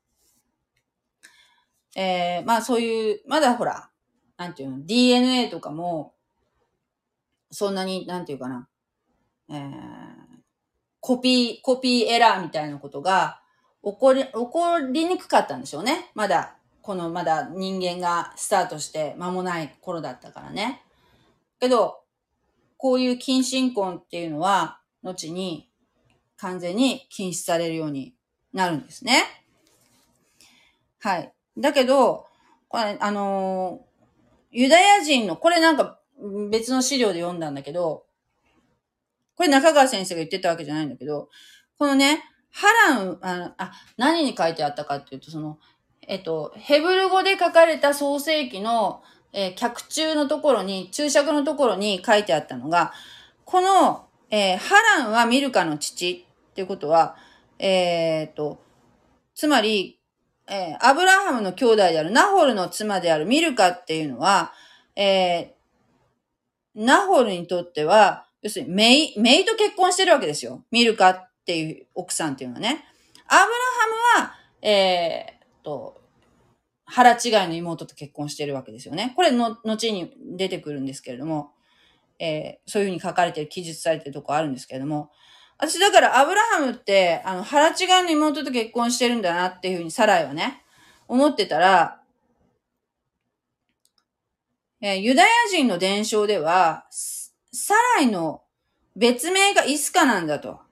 えー、まあそういう、まだほら、なんていうの、DNA とかも、そんなに、なんていうかな、えー、コピー、コピーエラーみたいなことが起こり、起こりにくかったんでしょうね。まだ、このまだ人間がスタートして間もない頃だったからね。けど、こういう近親婚っていうのは、後に完全に禁止されるようになるんですね。はい。だけど、これ、あの、ユダヤ人の、これなんか別の資料で読んだんだけど、これ中川先生が言ってたわけじゃないんだけど、このね、ハラン、ああ、何に書いてあったかっていうと、その、えっと、ヘブル語で書かれた創世記の、えー、脚中のところに、注釈のところに書いてあったのが、この、えー、ハランはミルカの父っていうことは、えー、っと、つまり、えー、アブラハムの兄弟であるナホルの妻であるミルカっていうのは、えー、ナホルにとっては、要するにメイ、メイと結婚してるわけですよ。ミルカっていう奥さんっていうのはね。アブラハムは、えー、と、腹違いの妹と結婚してるわけですよね。これの、後に出てくるんですけれども、えー、そういうふうに書かれてる、記述されてるとこあるんですけれども、私だからアブラハムって、あの、腹違いの妹と結婚してるんだなっていうふうにサライはね、思ってたら、えー、ユダヤ人の伝承では、サライの別名がイスカなんだと。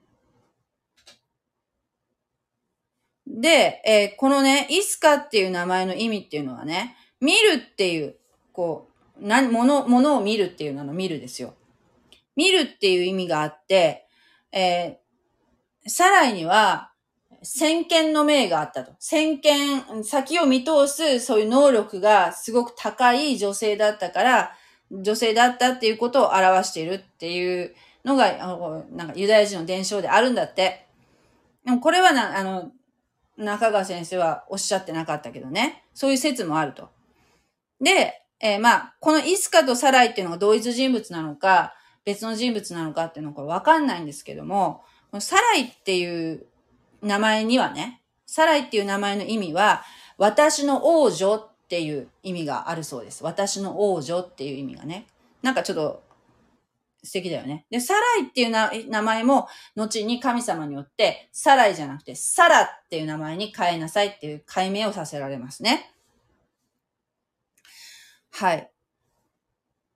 で、えー、このね、イスカっていう名前の意味っていうのはね、見るっていう、こう、な、もの、ものを見るっていうのの見るですよ。見るっていう意味があって、えー、サライには、先見の命があったと。先見、先を見通す、そういう能力がすごく高い女性だったから、女性だったっていうことを表しているっていうのが、あのなんかユダヤ人の伝承であるんだって。でもこれはな、あの、中川先生はおっしゃってなかったけどね。そういう説もあると。で、えー、まあ、このイスカとサライっていうのが同一人物なのか、別の人物なのかっていうのはこれわかんないんですけども、このサライっていう名前にはね、サライっていう名前の意味は、私の王女っていう意味があるそうです。私の王女っていう意味がね。なんかちょっと素敵だよね。で、サライっていう名前も、後に神様によって、サライじゃなくて、サラっていう名前に変えなさいっていう解明をさせられますね。はい。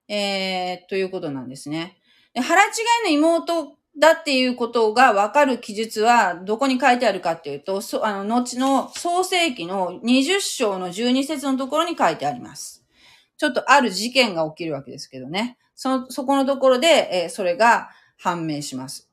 えー、ということなんですね。腹違いの妹だっていうことがわかる記述はどこに書いてあるかっていうと、そあの、後の創世記の20章の12節のところに書いてあります。ちょっとある事件が起きるわけですけどね。その、そこのところで、えー、それが判明します。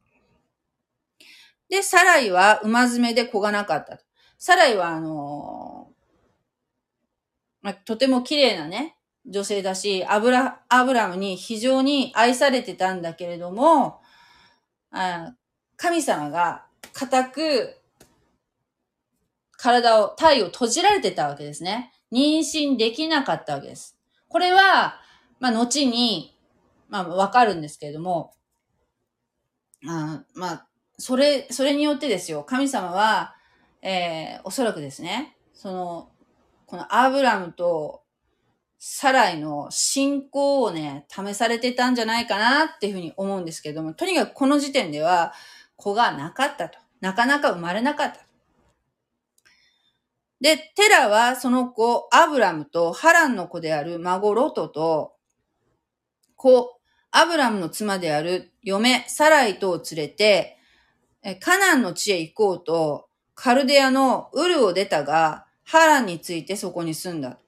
で、サライは馬詰めで子がなかった。サライは、あのー、まあ、とても綺麗なね、女性だし、アブラ、アブラムに非常に愛されてたんだけれども、あ神様が固く体を、体を閉じられてたわけですね。妊娠できなかったわけです。これは、まあ、後に、まあ、わかるんですけれども、あまあ、それ、それによってですよ、神様は、えー、おそらくですね、その、このアブラムとサライの信仰をね、試されてたんじゃないかなっていうふうに思うんですけれども、とにかくこの時点では子がなかったと。なかなか生まれなかった。で、テラはその子、アブラムとハランの子である孫ロトと、子、アブラムの妻である嫁、サライとを連れて、カナンの地へ行こうと、カルデアのウルを出たが、ハランについてそこに住んだ。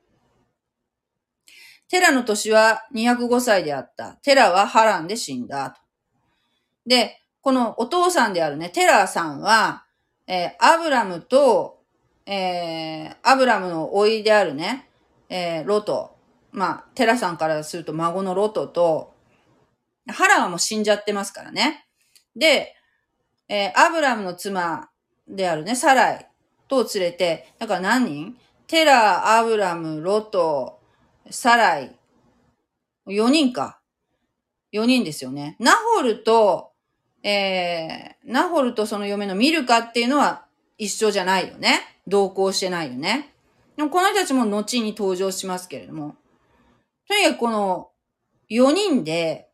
テラの年は205歳であった。テラはハランで死んだ。で、このお父さんであるね、テラさんは、えー、アブラムと、えー、アブラムの甥いであるね、えー、ロト。まあ、テラさんからすると孫のロトと、ハラはもう死んじゃってますからね。で、えー、アブラムの妻であるね、サライと連れて、だから何人？テラ、アブラム、ロト、サライ。4人か。4人ですよね。ナホルと、えー、ナホルとその嫁のミルカっていうのは一緒じゃないよね。同行してないよね。でもこの人たちも後に登場しますけれども。とにかくこの4人で、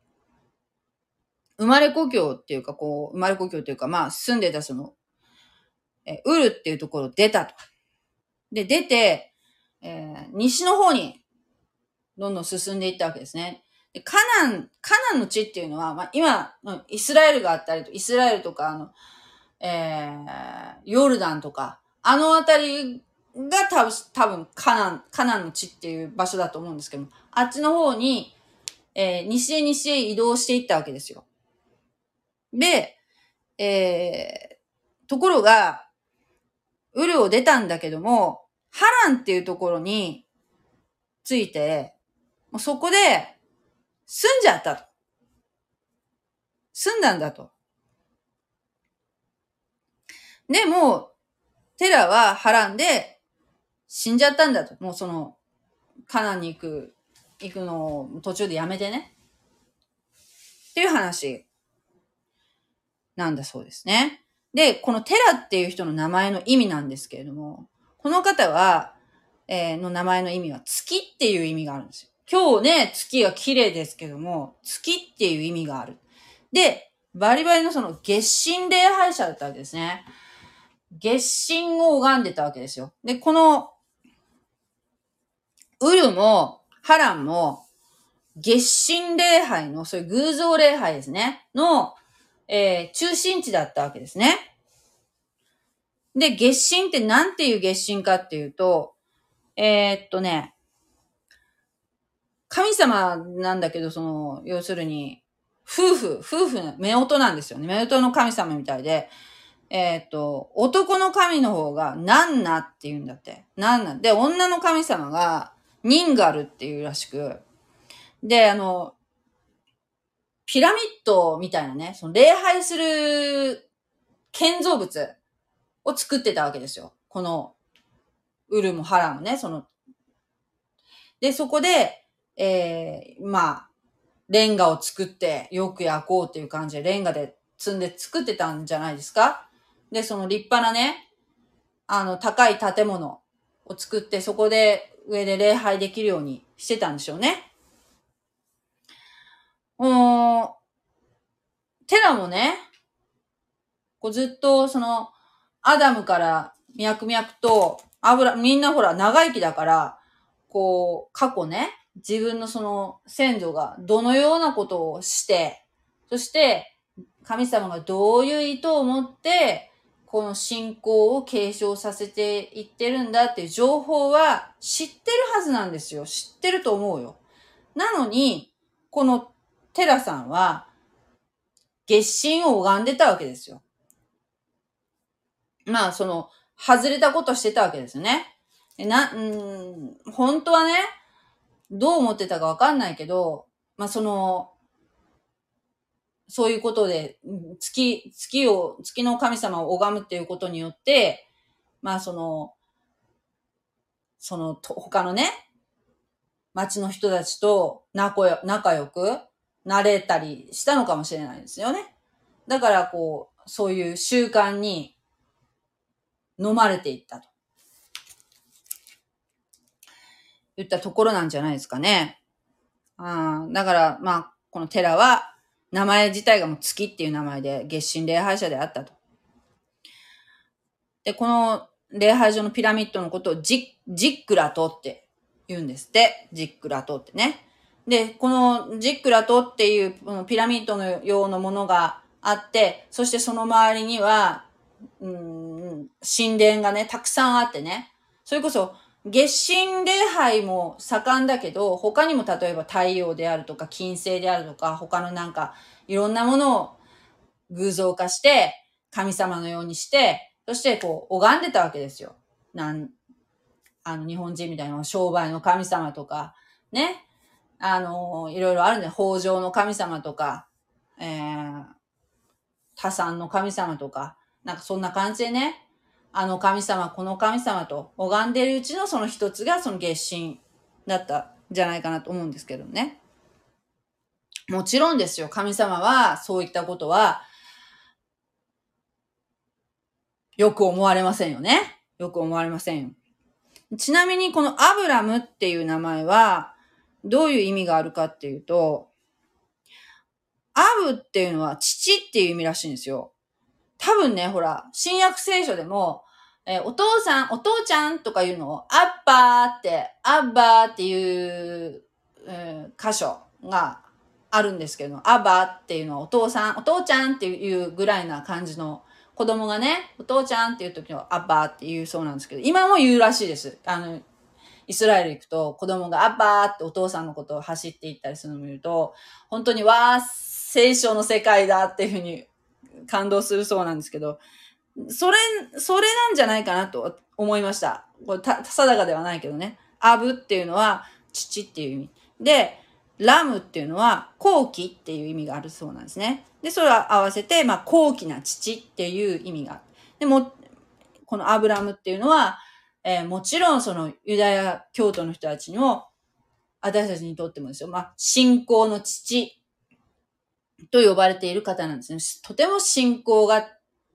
生まれ故郷っていうか、こう、生まれ故郷っていうか、まあ住んでたその、えウルっていうところ出たと。で、出て、えー、西の方にどんどん進んでいったわけですね。でカナン、カナンの地っていうのは、まあ、今、イスラエルがあったりと、イスラエルとか、あの、えー、ヨルダンとか、あのあたりが多分、多分、カナン、カナンの地っていう場所だと思うんですけども、あっちの方に、えー、西へ西へ移動していったわけですよ。で、えー、ところが、ウルを出たんだけども、ハランっていうところについて、もうそこで住んじゃったと。住んだんだと。で、も、テラは波乱で死んじゃったんだと。もうその、カナンに行く、行くのを途中でやめてね。っていう話なんだそうですね。で、このテラっていう人の名前の意味なんですけれども、この方は、えー、の名前の意味は月っていう意味があるんですよ。今日ね、月が綺麗ですけども、月っていう意味がある。で、バリバリのその月神礼拝者だったわけですね。月神を拝んでたわけですよ。で、この、ウルも、ハランも、月神礼拝の、そういう偶像礼拝ですね。の、えー、中心地だったわけですね。で、月神って何ていう月神かっていうと、えー、っとね、神様なんだけど、その、要するに、夫婦、夫婦、夫婦なんですよね。夫婦の神様みたいで、えっ、と、男の神の方が、ナンナって言うんだって。ナンナ。で、女の神様が、ニンガルっていうらしく、で、あの、ピラミッドみたいなね、その礼拝する建造物を作ってたわけですよ。この、ウルムハラムね、その。で、そこで、えー、まあ、レンガを作ってよく焼こうっていう感じでレンガで積んで作ってたんじゃないですかで、その立派なね、あの、高い建物を作って、そこで上で礼拝できるようにしてたんでしょうね。もう、テラもね、こうずっとその、アダムから脈々と、油、みんなほら長生きだから、こう、過去ね、自分のその先祖がどのようなことをして、そして神様がどういう意図を持って、この信仰を継承させていってるんだっていう情報は知ってるはずなんですよ。知ってると思うよ。なのに、このテラさんは、月神を拝んでたわけですよ。まあ、その、外れたことしてたわけですよね。な、うん、本当はね、どう思ってたかわかんないけど、まあ、その、そういうことで、月、月を、月の神様を拝むっていうことによって、まあその、その、他のね、町の人たちと仲よ仲良くなれたりしたのかもしれないですよね。だからこう、そういう習慣に飲まれていったと。言ったところなんじゃないですかね。あだから、まあ、この寺は名前自体がもう月っていう名前で月神礼拝者であったと。で、この礼拝所のピラミッドのことをジックラトって言うんですって。ジックラトってね。で、このジックラトっていうピラミッドのようなものがあって、そしてその周りには、うん、神殿がね、たくさんあってね。それこそ月神礼拝も盛んだけど、他にも例えば太陽であるとか、金星であるとか、他のなんか、いろんなものを偶像化して、神様のようにして、そしてこう、拝んでたわけですよ。なん、あの、日本人みたいな商売の神様とか、ね。あの、いろいろあるんで、豊穣の神様とか、えー、多産の神様とか、なんかそんな感じでね、あの神様、この神様と拝んでるうちのその一つがその月神だったんじゃないかなと思うんですけどね。もちろんですよ。神様はそういったことはよく思われませんよね。よく思われません。ちなみにこのアブラムっていう名前はどういう意味があるかっていうと、アブっていうのは父っていう意味らしいんですよ。多分ね、ほら、新約聖書でも、えー、お父さん、お父ちゃんとかいうのを、アッバーって、アッバーっていう、えー、箇所があるんですけど、アッバーっていうのはお父さん、お父ちゃんっていうぐらいな感じの子供がね、お父ちゃんっていう時のアッバーって言うそうなんですけど、今も言うらしいです。あの、イスラエル行くと子供がアッバーってお父さんのことを走っていったりするのを見ると、本当にわー、聖書の世界だっていうふうに感動するそうなんですけど、それ、それなんじゃないかなと思いました。これた、定かではないけどね。アブっていうのは父っていう意味。で、ラムっていうのは後期っていう意味があるそうなんですね。で、それを合わせて、まあ、高貴な父っていう意味がある。でも、このアブラムっていうのは、えー、もちろんそのユダヤ教徒の人たちにも、私たちにとってもですよ。まあ、信仰の父と呼ばれている方なんですね。とても信仰が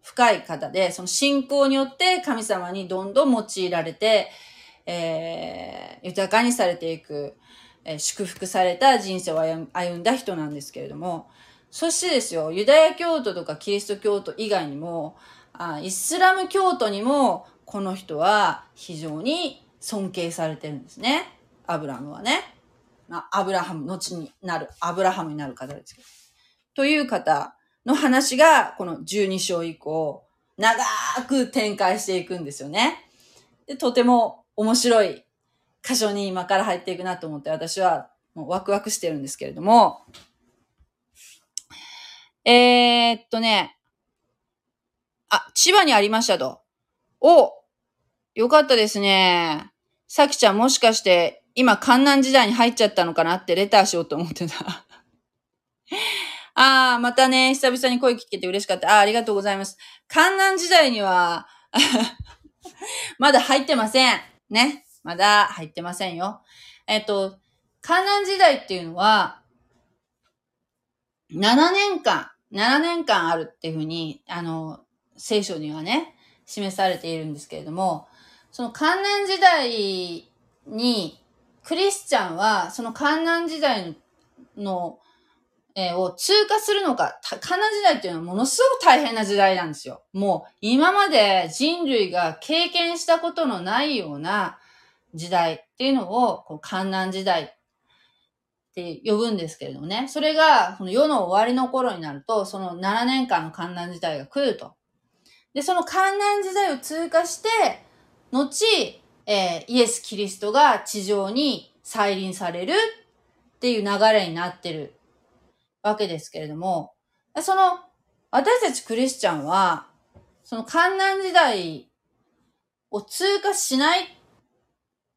深い方で、その信仰によって神様にどんどん用いられて、えー、豊かにされていく、えー、祝福された人生を歩んだ人なんですけれども、そしてですよ、ユダヤ教徒とかキリスト教徒以外にも、あイスラム教徒にも、この人は非常に尊敬されてるんですね。アブラムはね。まあ、アブラハム、後になる、アブラハムになる方ですけど。という方の話が、この12章以降、長く展開していくんですよね。で、とても面白い箇所に今から入っていくなと思って、私はもうワクワクしてるんですけれども、えー、っとね、あ、千葉にありましたと。およかったですね。さきちゃんもしかして今観南時代に入っちゃったのかなってレターしようと思ってた。ああ、またね、久々に声聞けて嬉しかった。ああ、ありがとうございます。観南時代には まだ入ってません。ね。まだ入ってませんよ。えっと、観南時代っていうのは、7年間、7年間あるっていうふうに、あの、聖書にはね、示されているんですけれども、その観難時代に、クリスチャンは、その観難時代の、えー、を通過するのか、観難時代っていうのはものすごく大変な時代なんですよ。もう、今まで人類が経験したことのないような時代っていうのを、こう、観難時代って呼ぶんですけれどもね。それが、この世の終わりの頃になると、その7年間の観難時代が来ると。で、その観難時代を通過して、後、えー、イエス・キリストが地上に再臨されるっていう流れになってるわけですけれども、その、私たちクリスチャンは、その観難時代を通過しないっ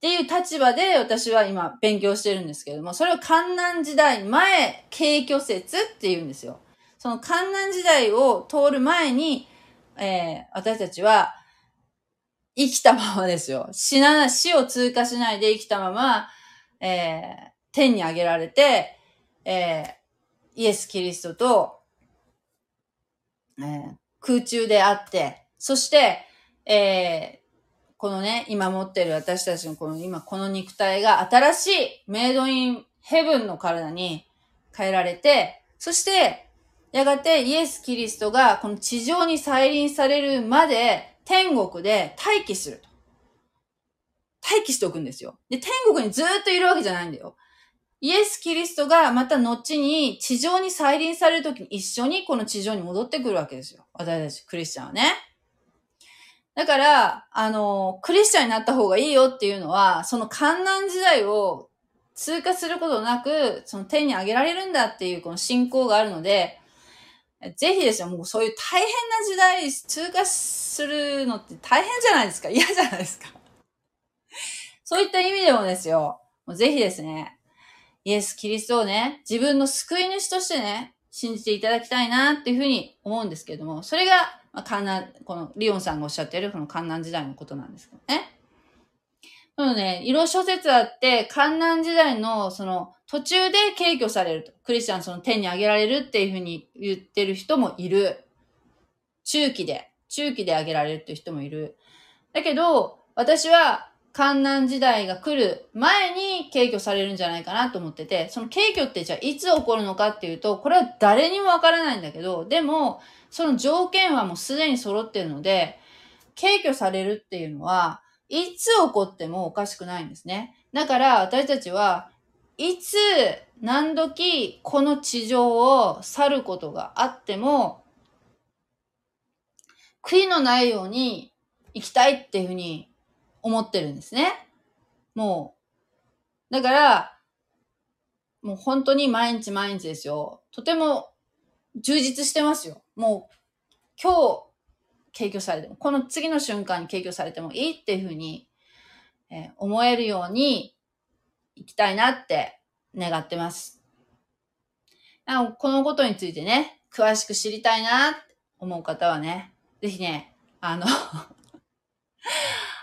ていう立場で私は今勉強してるんですけれども、それを観難時代前、軽挙説って言うんですよ。その観難時代を通る前に、えー、私たちは生きたままですよ。死なな、死を通過しないで生きたまま、えー、天に上げられて、えー、イエス・キリストと、えー、空中であって、そして、えー、このね、今持ってる私たちのこの今この肉体が新しいメイドインヘブンの体に変えられて、そしてやがてイエス・キリストがこの地上に再臨されるまで天国で待機すると。待機しておくんですよ。で、天国にずっといるわけじゃないんだよ。イエス・キリストがまた後に地上に再臨されるときに一緒にこの地上に戻ってくるわけですよ。私たちクリスチャンはね。だから、あの、クリスチャンになった方がいいよっていうのは、その観難時代を通過することなく、その天に上げられるんだっていうこの信仰があるので、ぜひですよ、もうそういう大変な時代通過するのって大変じゃないですか。嫌じゃないですか。そういった意味でもですよ、もうぜひですね、イエス・キリストをね、自分の救い主としてね、信じていただきたいなっていうふうに思うんですけれども、それがまあ、観難、このリオンさんがおっしゃっているこの観難時代のことなんですけどね。そのね、色諸説あって、観難時代のその途中で軽挙されると。クリスチャンその天に上げられるっていうふうに言ってる人もいる。中期で、中期で上げられるっていう人もいる。だけど、私は観難時代が来る前に軽挙されるんじゃないかなと思ってて、その軽挙ってじゃあいつ起こるのかっていうと、これは誰にもわからないんだけど、でも、その条件はもうすでに揃ってるので、軽挙されるっていうのは、いつ起こってもおかしくないんですね。だから私たちは、いつ何時この地上を去ることがあっても、悔いのないように生きたいっていうふうに思ってるんですね。もう。だから、もう本当に毎日毎日ですよ。とても充実してますよ。もう、今日、携挙されても、この次の瞬間に携挙されてもいいっていうふうに、えー、思えるように行きたいなって願ってます。このことについてね、詳しく知りたいなって思う方はね、ぜひね、あの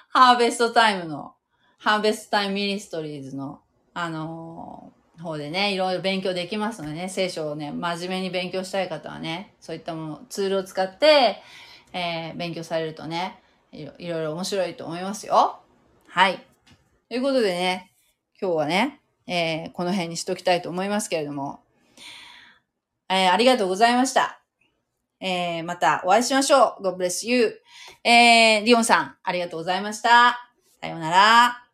ハーベストタイムの、ハーベストタイムミニストリーズの、あの方でね、いろいろ勉強できますのでね、聖書をね、真面目に勉強したい方はね、そういったもの、ツールを使って、えー、勉強されるとねいろ、いろ面白いと思いますよ。はい。ということでね、今日はね、えー、この辺にしときたいと思いますけれども、えー、ありがとうございました。えー、またお会いしましょう。God bless you. えー、リオンさん、ありがとうございました。さようなら。